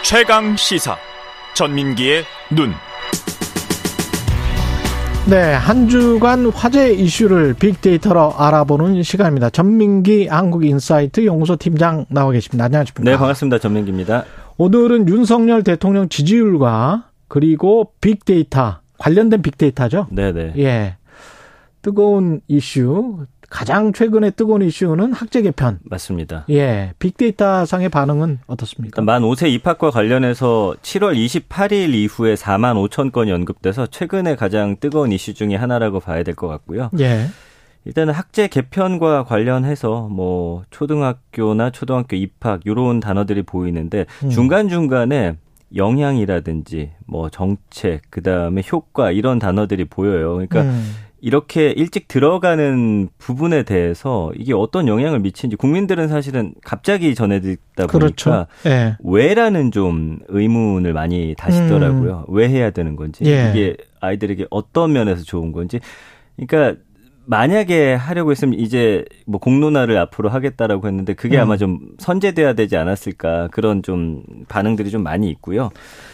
최강 시사 전민기의 눈. 네, 한 주간 화제 이슈를 빅데이터로 알아보는 시간입니다. 전민기 한국인사이트 연구소 팀장 나와 계십니다. 안녕하십니까? 네, 반갑습니다. 전민기입니다. 오늘은 윤석열 대통령 지지율과 그리고 빅데이터 관련된 빅데이터죠. 네네. 예. 뜨거운 이슈 가장 최근에 뜨거운 이슈는 학제 개편. 맞습니다. 예. 빅데이터 상의 반응은 어떻습니까? 만 5세 입학과 관련해서 7월 28일 이후에 4만 5천 건이 언급돼서 최근에 가장 뜨거운 이슈 중에 하나라고 봐야 될 것 같고요. 예. 일단은 학제 개편과 관련해서 뭐 초등학교나 초등학교 입학 이런 단어들이 보이는데 음. 중간중간에 영향이라든지 뭐 정책 그다음에 효과 이런 단어들이 보여요. 그러니까 음. 이렇게 일찍 들어가는 부분에 대해서 이게 어떤 영향을 미치는지 국민들은 사실은 갑자기 전해 듣다 보니까 그렇죠. 예. 왜라는 좀 의문을 많이 다시더라고요. 왜 해야 되는 건지 음. 예. 이게 아이들에게 어떤 면에서 좋은 건지. 그러니까 만약에 하려고 했으면 이제 뭐 공론화를 앞으로 하겠다라고 했는데 그게 음. 아마 좀 선제돼야 되지 않았을까 그런 좀 반응들이 좀 많이 있고요.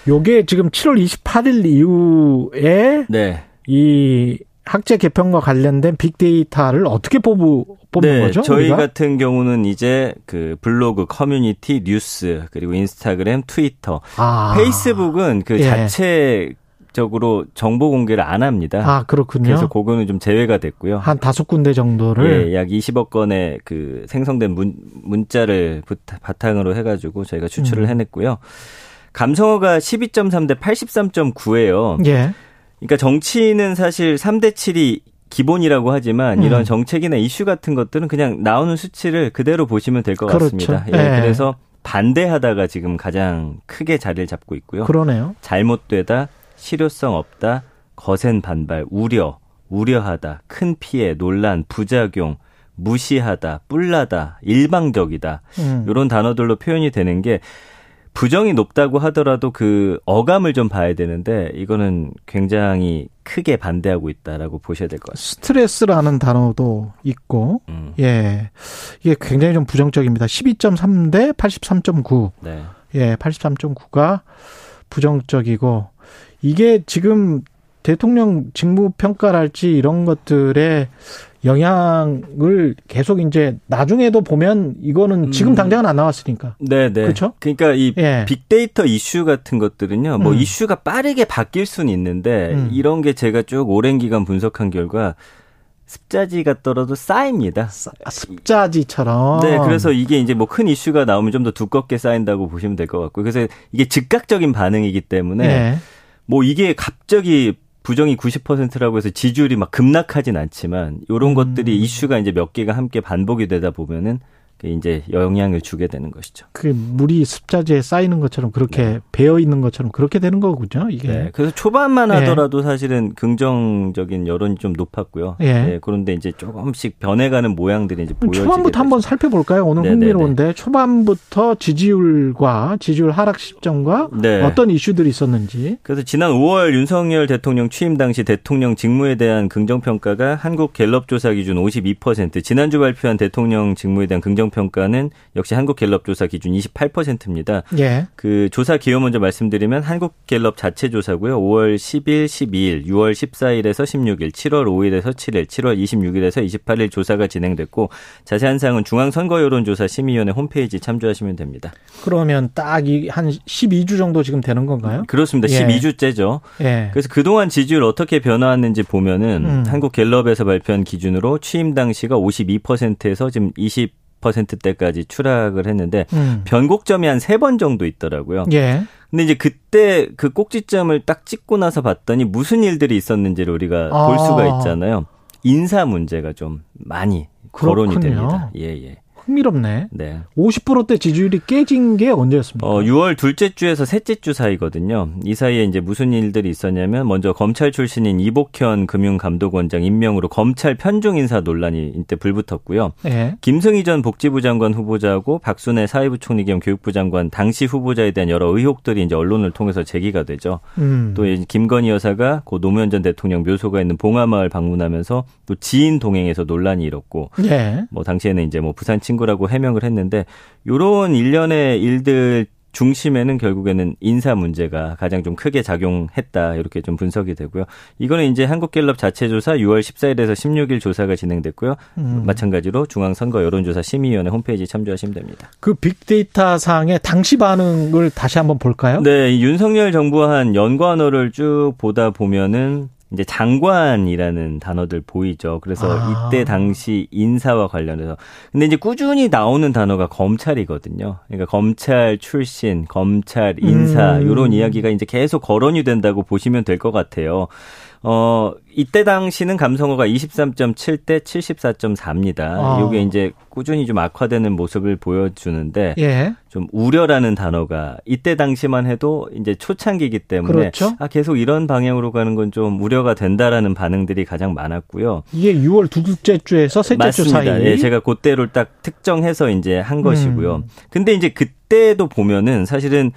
요게 지금 7월 28일 이후에 네. 이 학제 개편과 관련된 빅데이터를 어떻게 뽑는 네, 거죠? 저희 우리가? 같은 경우는 이제 그 블로그, 커뮤니티, 뉴스, 그리고 인스타그램, 트위터, 아. 페이스북은 그 예. 자체 적으로 정보 공개를 안 합니다. 아, 그렇군요. 그래서 그거는 좀 제외가 됐고요. 한 다섯 군데 정도를 예, 약 20억 건의 그 생성된 문, 문자를 부타- 바탕으로 해가지고 저희가 추출을 음. 해냈고요. 감성어가 12.3 대 83.9예요. 예. 그러니까 정치는 사실 3대 7이 기본이라고 하지만 음. 이런 정책이나 이슈 같은 것들은 그냥 나오는 수치를 그대로 보시면 될것 그렇죠. 같습니다. 예, 예. 그래서 반대하다가 지금 가장 크게 자리를 잡고 있고요. 그러네요. 잘못되다, 실효성 없다, 거센 반발, 우려, 우려하다, 큰 피해, 논란, 부작용, 무시하다, 뿔나다, 일방적이다. 음. 이런 단어들로 표현이 되는 게 부정이 높다고 하더라도 그 어감을 좀 봐야 되는데 이거는 굉장히 크게 반대하고 있다라고 보셔야 될 것 같습니다. 스트레스라는 단어도 있고, 음, 예. 이게 굉장히 좀 부정적입니다. 12.3 대 83.9. 네. 예, 83.9가 부정적이고, 이게 지금 대통령 직무 평가랄지 이런 것들에 영향을 계속 이제 나중에도 보면 이거는 지금 음. 당장은 안 나왔으니까. 네, 네. 그렇죠? 그러니까 이 예. 빅데이터 이슈 같은 것들은요. 뭐 음. 이슈가 빠르게 바뀔 수는 있는데 음. 이런 게 제가 쭉 오랜 기간 분석한 결과 습자지가 떨어도 쌓입니다. 아, 습자지처럼. 네, 그래서 이게 이제 뭐 큰 이슈가 나오면 좀 더 두껍게 쌓인다고 보시면 될 것 같고요. 그래서 이게 즉각적인 반응이기 때문에 예. 뭐 이게 갑자기 부정이 90%라고 해서 지지율이 막 급락하진 않지만 이런 음. 것들이 이슈가 이제 몇 개가 함께 반복이 되다 보면은 그 이제 영향을 주게 되는 것이죠. 그 물이 습자지에 쌓이는 것처럼 그렇게 배어 있는 것처럼 그렇게 되는 거군요. 이게. 네. 그래서 초반만 예. 하더라도 사실은 긍정적인 여론이 좀 높았고요. 예. 네, 그런데 이제 조금씩 변해가는 모양들이 이제 보여지게 초반부터 한번. 살펴볼까요? 오늘 네네네. 흥미로운데 초반부터 지지율과 지지율 하락 시점과 네. 어떤 이슈들이 있었는지. 그래서 지난 5월 윤석열 대통령 취임 당시 대통령 직무에 대한 긍정 평가가 한국 갤럽 조사 기준 52%, 지난주 발표한 대통령 직무에 대한 긍정 평가는 역시 한국 갤럽 조사 기준 28%입니다. 예. 그 조사 기호 먼저 말씀드리면 한국 갤럽 자체 조사고요. 5월 10일, 12일, 6월 14일에서 16일, 7월 5일에서 7일, 7월 26일에서 28일 조사가 진행됐고 자세한 사항은 중앙선거여론조사 심의위원회 홈페이지 참조하시면 됩니다. 그러면 딱이한 12주 정도 지금 되는 건가요? 그렇습니다. 예. 12주째죠. 예. 그래서 그동안 지지율 어떻게 변화했는지 보면은 음. 한국 갤럽에서 발표한 기준으로 취임 당시가 52%에서 지금 20% 대까지 추락을 했는데 음. 변곡점이 한 세 번 정도 있더라고요. 예. 근데 이제 그때 그 꼭지점을 딱 찍고 나서 봤더니 무슨 일들이 있었는지를 우리가 아. 볼 수가 있잖아요. 인사 문제가 좀 많이 거론이 그렇군요. 됩니다. 예, 예. 흥미롭네. 네. 50%대 지지율이 깨진 게 언제였습니까? 어, 6월 둘째 주에서 셋째 주 사이거든요. 이 사이에 이제 무슨 일들이 있었냐면 먼저 검찰 출신인 이복현 금융감독원장 임명으로 검찰 편중 인사 논란이 이때 불붙었고요. 예. 김승희 전 복지부 장관 후보자하고 박순애 사회부 총리 겸 교육부 장관 당시 후보자에 대한 여러 의혹들이 이제 언론을 통해서 제기가 되죠. 음. 또 김건희 여사가 고 노무현 전 대통령 묘소가 있는 봉화마을 방문하면서 또 지인 동행에서 논란이 일었고 예. 뭐 당시에는 이제 뭐 부산 친구라고 해명을 했는데 요런 일련의 일들 중심에는 결국에는 인사 문제가 가장 좀 크게 작용했다 이렇게 좀 분석이 되고요. 이거는 이제 한국갤럽 자체 조사 6월 14일에서 16일 조사가 진행됐고요. 음. 마찬가지로 중앙선거 여론조사 심의위원회 홈페이지 참조하시면 됩니다. 그 빅데이터 상의 당시 반응을 다시 한번 볼까요? 네, 이 윤석열 정부와 한 연관어를 쭉 보다 보면은 이제 장관이라는 단어들 보이죠. 그래서 아. 이때 당시 인사와 관련해서 근데 이제 꾸준히 나오는 단어가 검찰이거든요. 그러니까 검찰 출신, 검찰 인사 음. 이런 이야기가 이제 계속 거론이 된다고 보시면 될 것 같아요. 어, 이때 당시는 감성어가 23.7 대 74.4입니다. 아. 이게 이제 꾸준히 좀 악화되는 모습을 보여주는데 예. 좀 우려라는 단어가 이때 당시만 해도 이제 초창기이기 때문에 그렇죠. 아 계속 이런 방향으로 가는 건 좀 우려가 된다라는 반응들이 가장 많았고요. 이게 6월 둘째 주에서 셋째 주 맞습니다. 사이. 예, 제가 그때를 딱 특정해서 이제 한 것이고요. 음. 근데 이제 그때도 보면은 사실은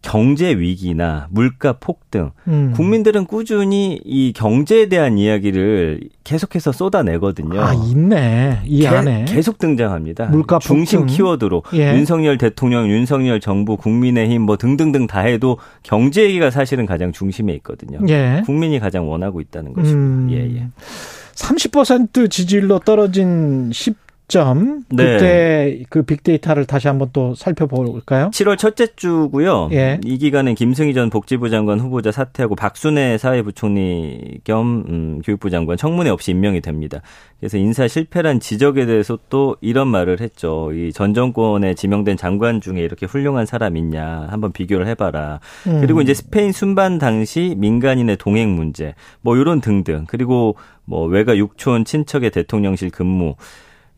경제 위기나 물가 폭등, 음. 국민들은 꾸준히 이 경제에 대한 이야기를 계속해서 쏟아내거든요. 아, 있네. 이 게- 안에. 계속 등장합니다. 물가 중심 폭등. 키워드로 예. 윤석열 대통령, 윤석열 정부, 국민의힘 뭐 등등등 다 해도 경제 얘기가 사실은 가장 중심에 있거든요. 예. 국민이 가장 원하고 있다는 것이고. 음. 예, 예. 30% 지지율로 떨어진 10 점. 네. 그때 그 빅데이터를 다시 한번 또 살펴볼까요? 7월 첫째 주고요. 예. 이 기간엔 김승희 전 복지부 장관 후보자 사퇴하고 박순애 사회부총리 겸 음, 교육부 장관 청문회 없이 임명이 됩니다. 그래서 인사 실패란 지적에 대해서 또 이런 말을 했죠. 이 전 정권에 지명된 장관 중에 이렇게 훌륭한 사람 있냐 한번 비교를 해봐라. 음. 그리고 이제 스페인 순반 당시 민간인의 동행 문제 뭐 이런 등등 그리고 뭐 외가 육촌 친척의 대통령실 근무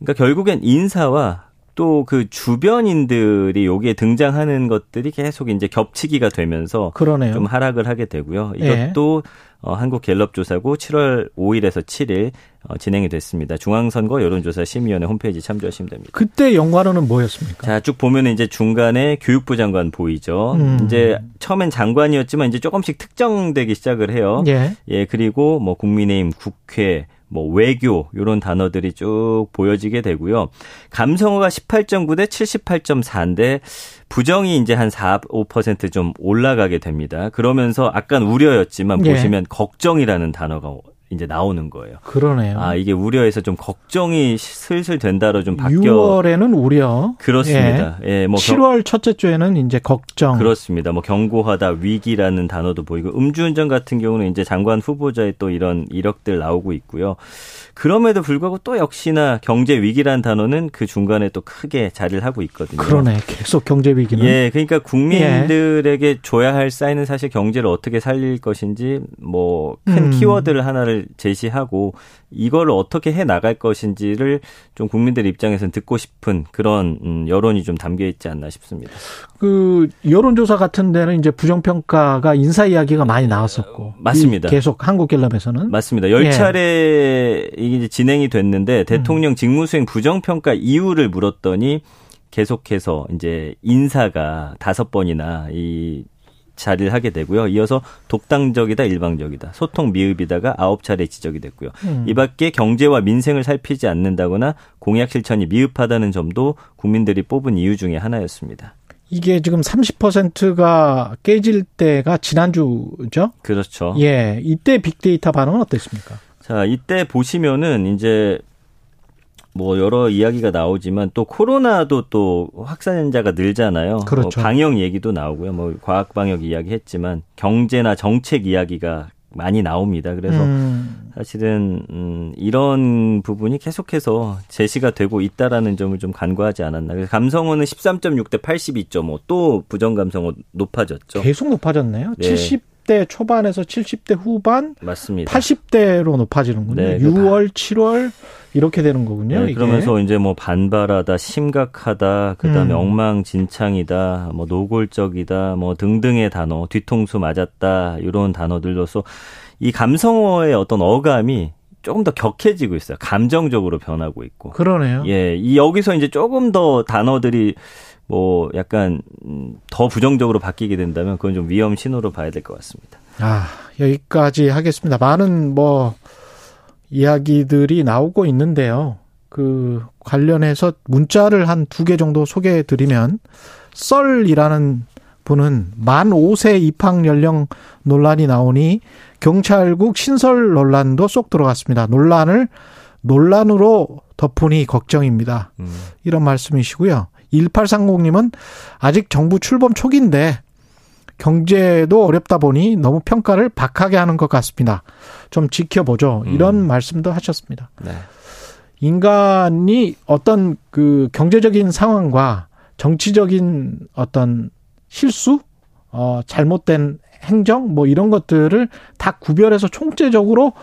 그러니까 결국엔 인사와 또 그 주변인들이 여기에 등장하는 것들이 계속 이제 겹치기가 되면서 그러네요. 좀 하락을 하게 되고요. 예. 이것도 어, 한국 갤럽 조사고 7월 5일에서 7일 어, 진행이 됐습니다. 중앙선거 여론조사 심의위원회 홈페이지 참조하시면 됩니다. 그때 연관어는 뭐였습니까? 자, 쭉 보면 이제 중간에 교육부 장관 보이죠. 음. 이제 처음엔 장관이었지만 이제 조금씩 특정되기 시작을 해요. 예. 예, 그리고 뭐 국민의힘, 국회, 뭐 외교 요런 단어들이 쭉 보여지게 되고요. 감성어가 18.9 대 78.4인데 부정이 이제 한 4, 5%좀 올라가게 됩니다. 그러면서 아깐 우려였지만 예. 보시면 걱정이라는 단어가 이제 나오는 거예요. 그러네요. 아, 이게 우려에서 좀 걱정이 슬슬 된다로 좀 바뀌어 6월에는 우려. 그렇습니다. 예, 뭐 경- 7월 첫째 주에는 이제 걱정. 그렇습니다. 뭐 경고하다, 위기라는 단어도 보이고 음주운전 같은 경우는 이제 장관 후보자의 또 이런 이력들 나오고 있고요. 그럼에도 불구하고 또 역시나 경제 위기라는 단어는 그 중간에 또 크게 자리를 하고 있거든요. 그러네. 계속 경제 위기는. 예, 그러니까 국민들에게 줘야 할 사인은 사실 경제를 어떻게 살릴 것인지 뭐큰 음. 키워드를 하나를 제시하고 이걸 어떻게 해 나갈 것인지를 좀 국민들 입장에서는 듣고 싶은 그런 음, 여론이 좀 담겨 있지 않나 싶습니다. 그 여론조사 같은 데는 이제 부정평가가 인사 이야기가 많이 나왔었고. 맞습니다. 이 계속 한국갤럽에서는. 맞습니다. 열 예. 차례 이게 이제 진행이 됐는데 대통령 직무수행 부정평가 이유를 물었더니 계속해서 이제 인사가 다섯 번이나 이 자리를 하게 되고요. 이어서 독단적이다, 일방적이다, 소통 미흡이다가 아홉 차례 지적이 됐고요. 음. 이 밖에 경제와 민생을 살피지 않는다거나 공약 실천이 미흡하다는 점도 국민들이 뽑은 이유 중에 하나였습니다. 이게 지금 30%가 깨질 때가 지난주죠? 그렇죠. 예. 이때 빅데이터 반응은 어땠습니까? 자, 이때 보시면은 이제 뭐 여러 이야기가 나오지만 또 코로나도 또 확산자가 늘잖아요. 그렇죠. 뭐 방역 얘기도 나오고요. 뭐 과학 방역 이야기 했지만 경제나 정책 이야기가 많이 나옵니다. 그래서 음, 사실은 음 이런 부분이 계속해서 제시가 되고 있다라는 점을 좀 간과하지 않았나. 그래서 감성어는 13.6 대 82.5. 또 부정 감성어 높아졌죠. 계속 높아졌네요. 네. 70 대 초반에서 70대 후반, 맞습니다. 80대로 높아지는군요. 네, 6월, 7월 이렇게 되는 거군요. 네. 그러면서 이제 뭐 반발하다, 심각하다, 그다음에 음. 엉망진창이다, 뭐 노골적이다, 뭐 등등의 단어, 뒤통수 맞았다 이런 단어들로서 이 감성어의 어떤 어감이 조금 더 격해지고 있어요. 감정적으로 변하고 있고. 그러네요. 예, 이 여기서 이제 조금 더 단어들이 뭐 약간 음, 더 부정적으로 바뀌게 된다면 그건 좀 위험 신호로 봐야 될 것 같습니다. 아, 여기까지 하겠습니다. 많은 뭐 이야기들이 나오고 있는데요. 그 관련해서 문자를 한 두 개 정도 소개해 드리면 썰이라는 분은 만 5세 입학 연령 논란이 나오니 경찰국 신설 논란도 쏙 들어갔습니다. 논란을 논란으로 덮으니 걱정입니다. 음. 이런 말씀이시고요. 1830님은 아직 정부 출범 초기인데 경제도 어렵다 보니 너무 평가를 박하게 하는 것 같습니다. 좀 지켜보죠. 이런 음. 말씀도 하셨습니다. 네. 인간이 어떤 그 경제적인 상황과 정치적인 어떤 실수, 어, 잘못된 행정, 뭐 이런 것들을 다 구별해서 총체적으로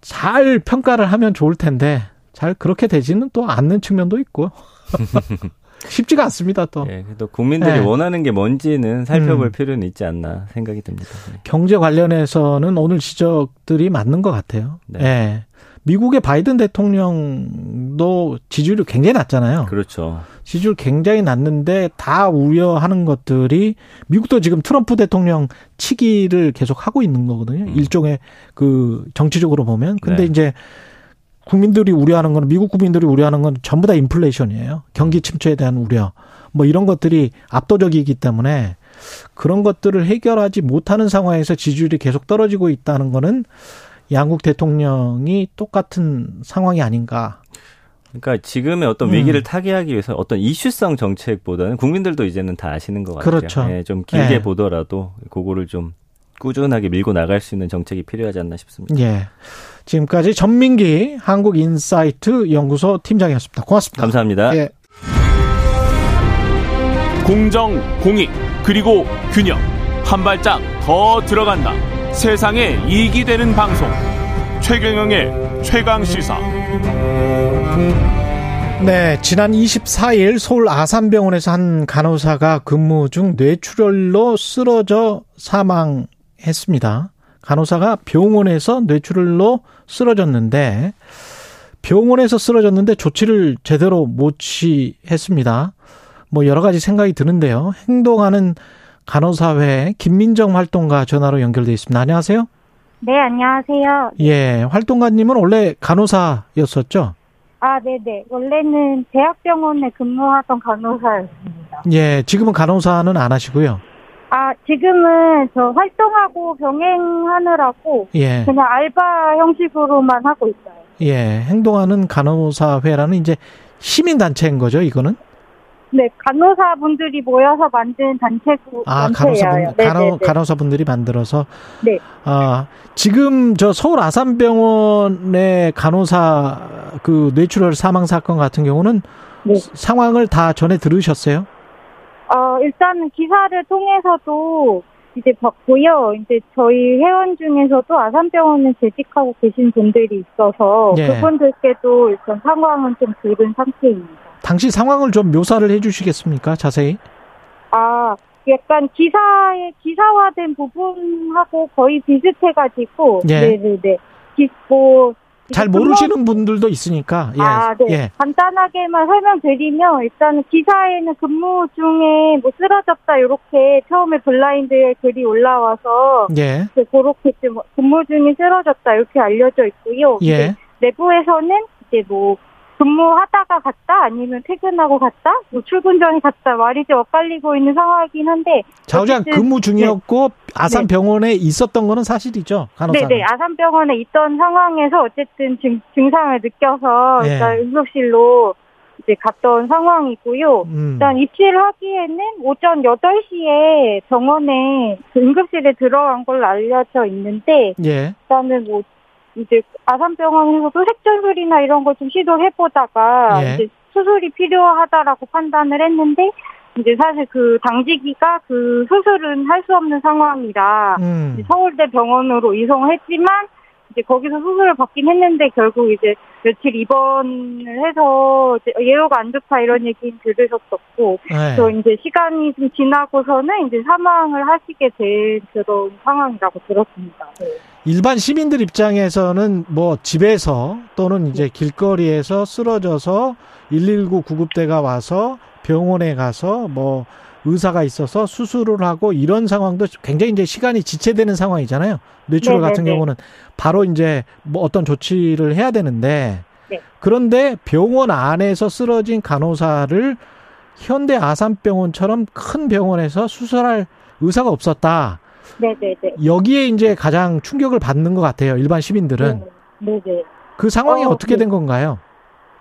잘 평가를 하면 좋을 텐데 잘 그렇게 되지는 또 않는 측면도 있고 쉽지가 않습니다 또 예, 그래도 국민들이 네. 원하는 게 뭔지는 살펴볼 음. 필요는 있지 않나 생각이 듭니다. 네. 경제 관련해서는 오늘 지적들이 맞는 것 같아요. 네. 예. 미국의 바이든 대통령도 지지율이 굉장히 낮잖아요. 그렇죠. 지지율 굉장히 낮는데 다 우려하는 것들이 미국도 지금 트럼프 대통령 치기를 계속 하고 있는 거거든요. 음. 일종의 그 정치적으로 보면. 근데 네. 이제 국민들이 우려하는 건 미국 국민들이 우려하는 건 전부 다 인플레이션이에요. 경기 침체에 대한 우려. 뭐 이런 것들이 압도적이기 때문에 그런 것들을 해결하지 못하는 상황에서 지지율이 계속 떨어지고 있다는 거는 양국 대통령이 똑같은 상황이 아닌가. 그러니까 지금의 어떤 음. 위기를 타개하기 위해서 어떤 이슈성 정책보다는 국민들도 이제는 다 아시는 것 같아요. 그렇죠. 예, 좀 길게 예. 보더라도 그거를 좀 꾸준하게 밀고 나갈 수 있는 정책이 필요하지 않나 싶습니다. 예. 지금까지 전민기 한국인사이트 연구소 팀장이었습니다. 고맙습니다. 감사합니다. 예. 공정, 공익, 그리고 균형. 한 발짝 더 들어간다. 세상에 이익이 되는 방송. 최경영의 최강 시사. 네, 지난 24일 서울 아산병원에서 한 간호사가 근무 중 뇌출혈로 쓰러져 사망 했습니다. 간호사가 병원에서 뇌출혈로 쓰러졌는데 병원에서 쓰러졌는데 조치를 제대로 못 취했습니다. 뭐 여러 가지 생각이 드는데요. 행동하는 간호사회 김민정 활동가 전화로 연결돼 있습니다. 안녕하세요. 네, 안녕하세요. 예, 활동가님은 원래 간호사였었죠? 아, 네네. 원래는 대학병원에 근무하던 간호사였습니다. 예, 지금은 간호사는 안 하시고요. 아, 지금은 저 활동하고 병행하느라고 예, 그냥 알바 형식으로만 하고 있어요. 예, 행동하는 간호사회라는 이제 시민 단체인 거죠, 이거는? 네, 간호사분들이 모여서 만든 단체고, 아, 단체예요. 간호사분, 네네네. 간호, 간호사분들이 만들어서. 네. 아, 지금 저 서울 아산병원의 간호사 그 뇌출혈 사망 사건 같은 경우는 네. 상황을 다 전에 들으셨어요? 어, 일단은 기사를 통해서도 이제 봤고요. 이제 저희 회원 중에서도 아산병원에 재직하고 계신 분들이 있어서 예. 그분들께도 일단 상황은 좀 들은 상태입니다. 당시 상황을 좀 묘사를 해 주시겠습니까? 자세히? 아, 약간 기사에 기사화된 부분하고 거의 비슷해가지고, 예. 네네네. 기, 뭐 잘 모르시는 분들도 있으니까. 예. 아, 네. 예. 간단하게만 설명드리면 일단은 기사에는 근무 중에 뭐 쓰러졌다 이렇게 처음에 블라인드에 글이 올라와서 예. 그 그렇게 좀 근무 중에 쓰러졌다 이렇게 알려져 있고요. 예. 내부에서는 이제 뭐 근무하다가 갔다 아니면 퇴근하고 갔다 뭐 출근 전에 갔다 말이 좀 엇갈리고 있는 상황이긴 한데 자우장 근무 중이었고 아산병원에 있었던 거는 사실이죠. 간호사. 네네 아산병원에 있던 상황에서 어쨌든 증, 증상을 느껴서 예. 일단 응급실로 이제 갔던 상황이고요. 음. 일단 입시를 하기에는 오전 8시에 병원에 그 응급실에 들어간 걸로 알려져 있는데 예. 일단은 뭐 이제 아산병원에서도 색전술이나 이런 걸 좀 시도해보다가 예. 이제 수술이 필요하다라고 판단을 했는데 이제 사실 그 당직이가 그 수술은 할 수 없는 상황이라 음. 서울대 병원으로 이송했지만 이제 거기서 수술을 받긴 했는데 결국 이제 며칠 입원을 해서 예후가 안 좋다 이런 얘기는 들으셨었고 예. 또 이제 시간이 좀 지나고서는 이제 사망을 하시게 된 그런 상황이라고 들었습니다. 네. 일반 시민들 입장에서는 뭐 집에서 또는 이제 길거리에서 쓰러져서 119 구급대가 와서 병원에 가서 뭐 의사가 있어서 수술을 하고 이런 상황도 굉장히 이제 시간이 지체되는 상황이잖아요. 뇌출혈 같은 네네네. 경우는 바로 이제 뭐 어떤 조치를 해야 되는데 네. 그런데 병원 안에서 쓰러진 간호사를 현대 아산병원처럼 큰 병원에서 수술할 의사가 없었다. 네네네. 여기에 이제 가장 충격을 받는 것 같아요. 일반 시민들은. 네네. 그 상황이 어, 어, 떻게 네. 된 건가요?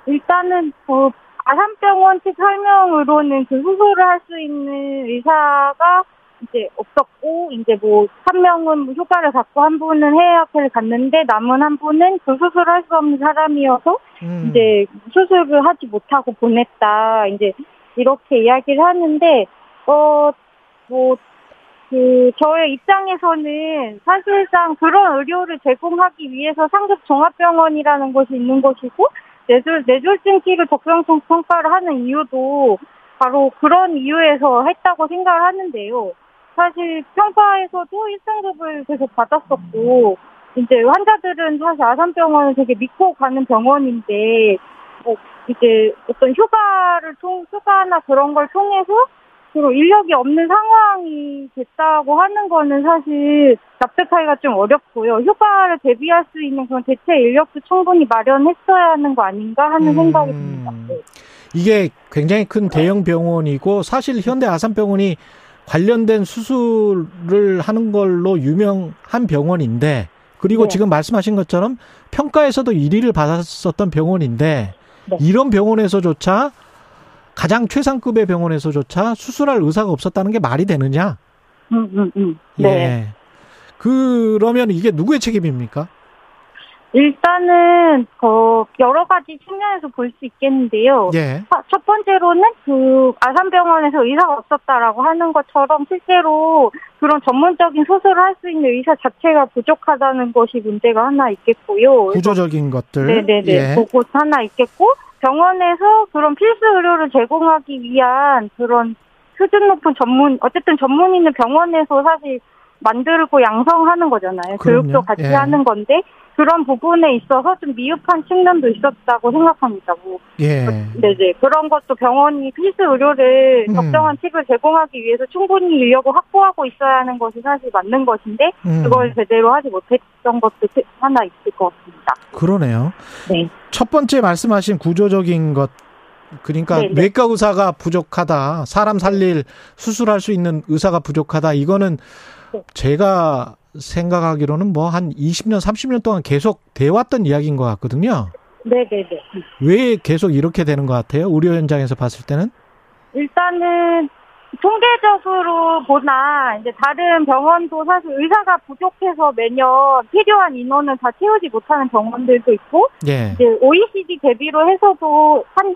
일단은 어, 아산병원 측 설명으로는 그 수술을 할 수 있는 의사가 이제 없었고 이제 뭐 한 명은 휴가를 갖고 한 분은 해외 학회를 갔는데 남은 한 분은 그 수술을 할 수 없는 사람이어서 음. 이제 수술을 하지 못하고 보냈다 이제 이렇게 이야기를 하는데 어뭐 그 저의 입장에서는 사실상 그런 의료를 제공하기 위해서 상급 종합병원이라는 것이 있는 것이고 뇌졸 뇌졸중 키를 적정성 평가를 하는 이유도 바로 그런 이유에서 했다고 생각을 하는데요. 사실 평가에서도 1등급을 계속 받았었고 이제 환자들은 사실 아산병원을 되게 믿고 가는 병원인데 뭐 이제 어떤 휴가를 통 휴가나 그런 걸 통해서 그리고 인력이 없는 상황이 됐다고 하는 거는 사실 납득하기가 좀 어렵고요. 휴가를 대비할 수 있는 그런 대체 인력도 충분히 마련했어야 하는 거 아닌가 하는 음. 생각이 듭니다. 네. 이게 굉장히 큰 대형 병원이고 사실 현대 아산병원이 관련된 수술을 하는 걸로 유명한 병원인데 그리고 네. 지금 말씀하신 것처럼 평가에서도 1위를 받았었던 병원인데 네. 이런 병원에서조차 가장 최상급의 병원에서조차 수술할 의사가 없었다는 게 말이 되느냐? 음, 음, 음. 네. 예. 그러면 이게 누구의 책임입니까? 일단은 그 여러 가지 측면에서 볼 수 있겠는데요. 예. 아, 첫 번째로는 그 아산병원에서 의사가 없었다라고 하는 것처럼 실제로 그런 전문적인 수술을 할 수 있는 의사 자체가 부족하다는 것이 문제가 하나 있겠고요. 구조적인 것들. 네네네. 예. 그것 하나 있겠고 병원에서 그런 필수 의료를 제공하기 위한 그런 수준 높은 전문 어쨌든 전문 있는 병원에서 사실 만들고 양성하는 거잖아요. 그럼요. 교육도 같이 예. 하는 건데 그런 부분에 있어서 좀 미흡한 측면도 있었다고 생각합니다. 뭐 예. 네네 그런 것도 병원이 필수 의료를 음. 적정한 팁을 제공하기 위해서 충분히 인력을 확보하고 있어야 하는 것이 사실 맞는 것인데 음. 그걸 제대로 하지 못했던 것도 하나 있을 것 같습니다. 그러네요. 네. 첫 번째 말씀하신 구조적인 것 그러니까 네네. 외과 의사가 부족하다. 사람 살릴 수술할 수 있는 의사가 부족하다. 이거는 네. 제가 생각하기로는 뭐 한 20년, 30년 동안 계속 돼 왔던 이야기인 것 같거든요. 네네네. 왜 계속 이렇게 되는 것 같아요? 의료 현장에서 봤을 때는? 일단은 통계적으로 보나 이제 다른 병원도 사실 의사가 부족해서 매년 필요한 인원을 다 채우지 못하는 병원들도 있고 예. 이제 OECD 대비로 해서도 한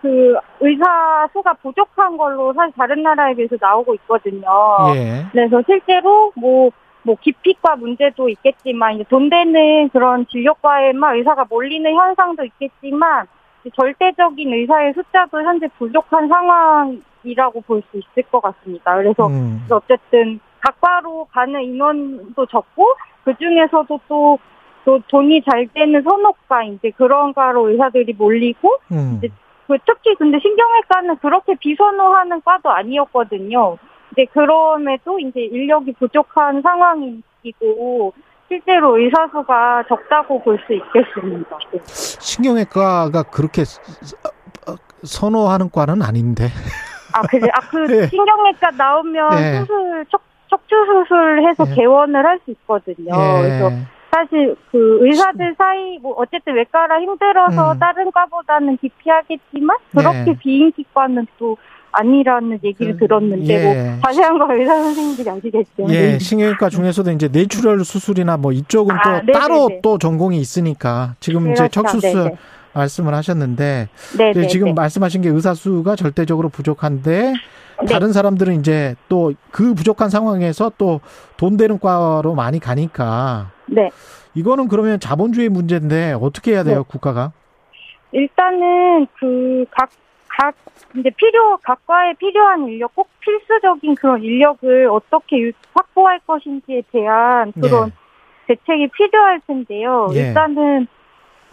그 의사 수가 부족한 걸로 사실 다른 나라에 비해서 나오고 있거든요. 예. 그래서 실제로 뭐, 뭐, 기피과 문제도 있겠지만, 이제 돈 되는 그런 진료과에만 의사가 몰리는 현상도 있겠지만, 절대적인 의사의 숫자도 현재 부족한 상황이라고 볼 수 있을 것 같습니다. 그래서 음. 어쨌든 각과로 가는 인원도 적고, 그 중에서도 또, 또 돈이 잘 되는 선호과, 이제 그런 과로 의사들이 몰리고, 음. 이제 그 특히 근데 신경외과는 그렇게 비선호하는 과도 아니었거든요. 이제 그럼에도 이제 인력이 부족한 상황이고 실제로 의사 수가 적다고 볼 수 있겠습니다. 네. 신경외과가 그렇게 선호하는 과는 아닌데. 아 그래 아그 예. 신경외과 나오면 예. 수술 척 척추 수술해서 예. 개원을 할 수 있거든요. 그래서 예. 사실 그 의사들 사이 뭐 어쨌든 외과라 힘들어서 음. 다른 과보다는 기피하겠지만 그렇게 네. 비인기과는 또 아니라는 얘기를 그, 들었는데 예. 뭐 자세한 거 의사 선생님들이 아시겠죠. 예, 네. 신경외과 중에서도 이제 뇌출혈 수술이나 뭐 이쪽은 아, 또 네네네. 따로 또 전공이 있으니까 지금 이제 그렇죠. 척추 수술 네네. 말씀을 하셨는데 네, 이제 네, 지금 네. 말씀하신 게 의사 수가 절대적으로 부족한데 네. 다른 사람들은 이제 또 그 부족한 상황에서 또 돈 되는 과로 많이 가니까 네. 이거는 그러면 자본주의 문제인데 어떻게 해야 돼요, 네. 국가가? 일단은 그 각 각 이제 필요 각과에 필요한 인력 꼭 필수적인 그런 인력을 어떻게 유- 확보할 것인지에 대한 그런 대책이 필요할 텐데요. 예. 일단은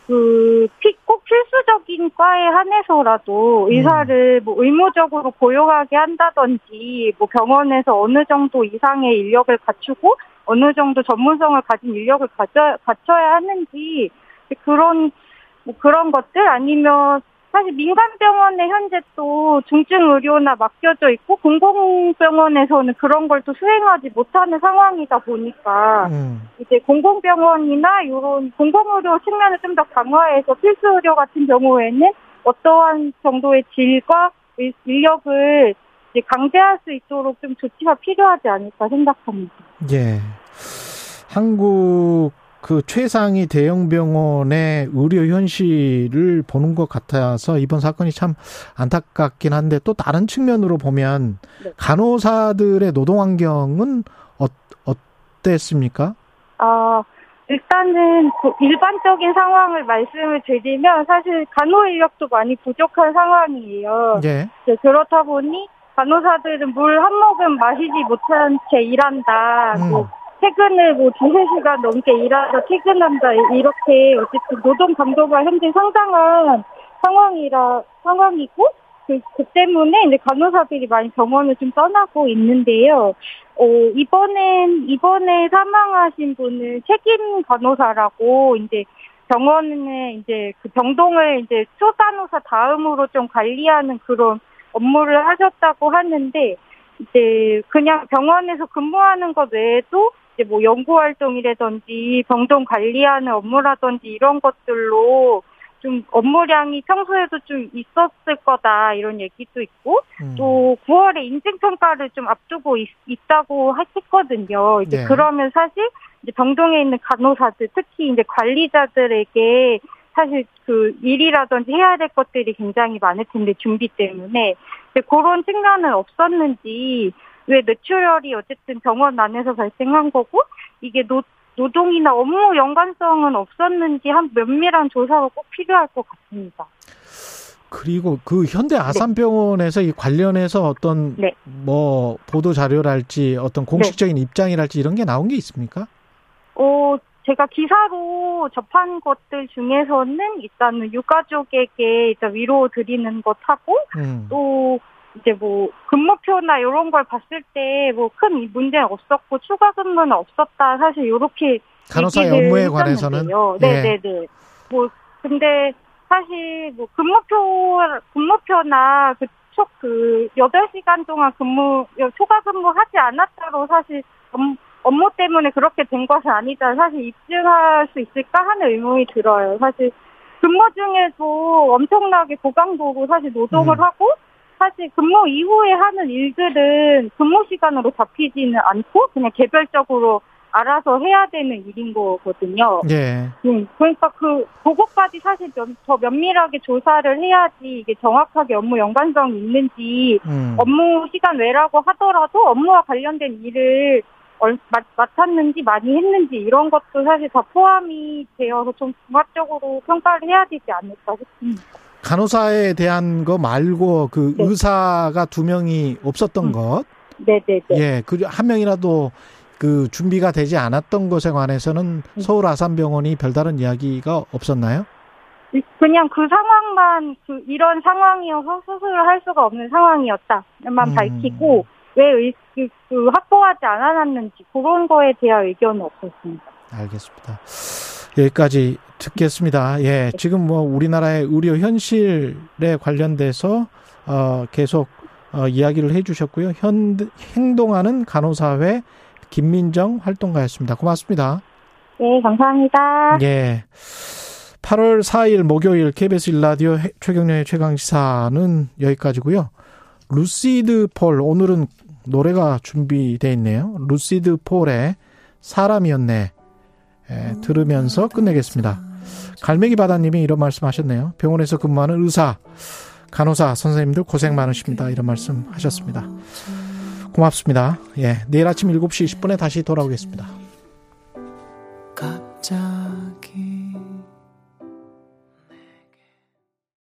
그 꼭 필수적인 과에 한해서라도 의사를 뭐 의무적으로 고용하게 한다든지 뭐 병원에서 어느 정도 이상의 인력을 갖추고 어느 정도 전문성을 가진 인력을 가져, 갖춰야 하는지 그런 뭐 그런 것들 아니면 사실 민간 병원에 현재 또 중증 의료나 맡겨져 있고 공공병원에서는 그런 걸 또 수행하지 못하는 상황이다 보니까 음. 이제 공공병원이나 이런 공공의료 측면을 좀 더 강화해서 필수 의료 같은 경우에는 어떠한 정도의 질과 의- 인력을 이제 강제할 수 있도록 좀 조치가 필요하지 않을까 생각합니다. 예. 한국 그 최상위 대형 병원의 의료 현실을 보는 것 같아서 이번 사건이 참 안타깝긴 한데 또 다른 측면으로 보면 네. 간호사들의 노동 환경은 어, 어땠습니까? 아, 일단은 그 일반적인 상황을 말씀을 드리면 사실 간호 인력도 많이 부족한 상황이에요. 예. 네, 그렇다 보니 간호사들은 물 한 모금 마시지 못한 채 일한다. 음. 뭐 퇴근을 뭐 두세 시간 넘게 일하다 퇴근한다 이렇게 어쨌든 노동 강도가 현재 상당한 상황이라 상황이고 그, 그 때문에 이제 간호사들이 많이 병원을 좀 떠나고 있는데요. 어, 이번엔, 이번에 사망하신 분은 책임 간호사라고 이제 병원에 이제 그 병동을 이제 초간호사 다음으로 좀 관리하는 그런 업무를 하셨다고 하는데 이제 그냥 병원에서 근무하는 것 외에도 이제 뭐 연구 활동이라든지 병동 관리하는 업무라든지 이런 것들로 좀 업무량이 평소에도 좀 있었을 거다 이런 얘기도 있고 음. 또 9월에 인증 평가를 좀 앞두고 있, 다고 했거든요. 이제 네. 그러면 사실 이제 병동에 있는 간호사들 특히 이제 관리자들에게 사실 그 일이라든지 해야 될 것들이 굉장히 많을 텐데 준비 때문에 근데 그런 측면은 없었는지 왜 뇌출혈이 어쨌든 병원 안에서 발생한 거고 이게 노 노동이나 업무 연관성은 없었는지 한 면밀한 조사가 꼭 필요할 것 같습니다. 그리고 그 현대 아산병원에서 이 관련해서 어떤 네. 뭐 보도 자료랄지 어떤 공식적인 입장이랄지 이런 게 나온 게 있습니까? 어, 제가 기사로 접한 것들 중에서는 일단은 유가족에게 일단 위로 드리는 것하고 음. 또 이제 뭐 근무표나 이런 걸 봤을 때 뭐 큰 문제는 없었고 추가 근무는 없었다 사실 이렇게 얘기를 업무에 관해서는 했었는데요. 예. 네네네. 뭐 근데 사실 뭐 근무표 근무표나 그촉 그 8시간 동안 근무 초과 근무하지 않았다로 사실 업- 업무 때문에 그렇게 된 것은 아니다. 사실 입증할 수 있을까 하는 의문이 들어요. 사실 근무 중에도 엄청나게 고강도로 사실 노동을 음. 하고 사실 근무 이후에 하는 일들은 근무 시간으로 잡히지는 않고 그냥 개별적으로 알아서 해야 되는 일인 거거든요. 예. 음, 그러니까 그 그것까지 사실 면- 더 면밀하게 조사를 해야지 이게 정확하게 업무 연관성이 있는지 음. 업무 시간 외라고 하더라도 업무와 관련된 일을 얼- 맡- 맡았는지 많이 했는지 이런 것도 사실 다 포함이 되어서 좀 종합적으로 평가를 해야 되지 않을까 싶습니다. 간호사에 대한 거 말고 그 네. 의사가 두 명이 없었던 음. 것, 네네네. 예, 그 한 명이라도 그 준비가 되지 않았던 것에 관해서는 음. 서울 아산병원이 별다른 이야기가 없었나요? 그냥 그 상황만 그 이런 상황이어서 수술을 할 수가 없는 상황이었다만 음. 밝히고 왜 의, 그, 그 확보하지 않아놨는지 그런 거에 대한 의견은 없었습니다. 알겠습니다. 여기까지 듣겠습니다. 예, 지금 뭐 우리나라의 의료 현실에 관련돼서 어 계속 어 이야기를 해주셨고요. 현 행동하는 간호사회 김민정 활동가였습니다. 고맙습니다. 네, 감사합니다. 예. 8월 4일 목요일 KBS 일라디오 최경련의 최강시사는 여기까지고요. 루시드 폴 오늘은 노래가 준비되어 있네요. 루시드 폴의 사람이었네. 예, 들으면서 끝내겠습니다. 갈매기 바다님이 이런 말씀하셨네요. 병원에서 근무하는 의사, 간호사 선생님들 고생 많으십니다. 이런 말씀하셨습니다. 고맙습니다. 예, 내일 아침 7시 20분에 다시 돌아오겠습니다.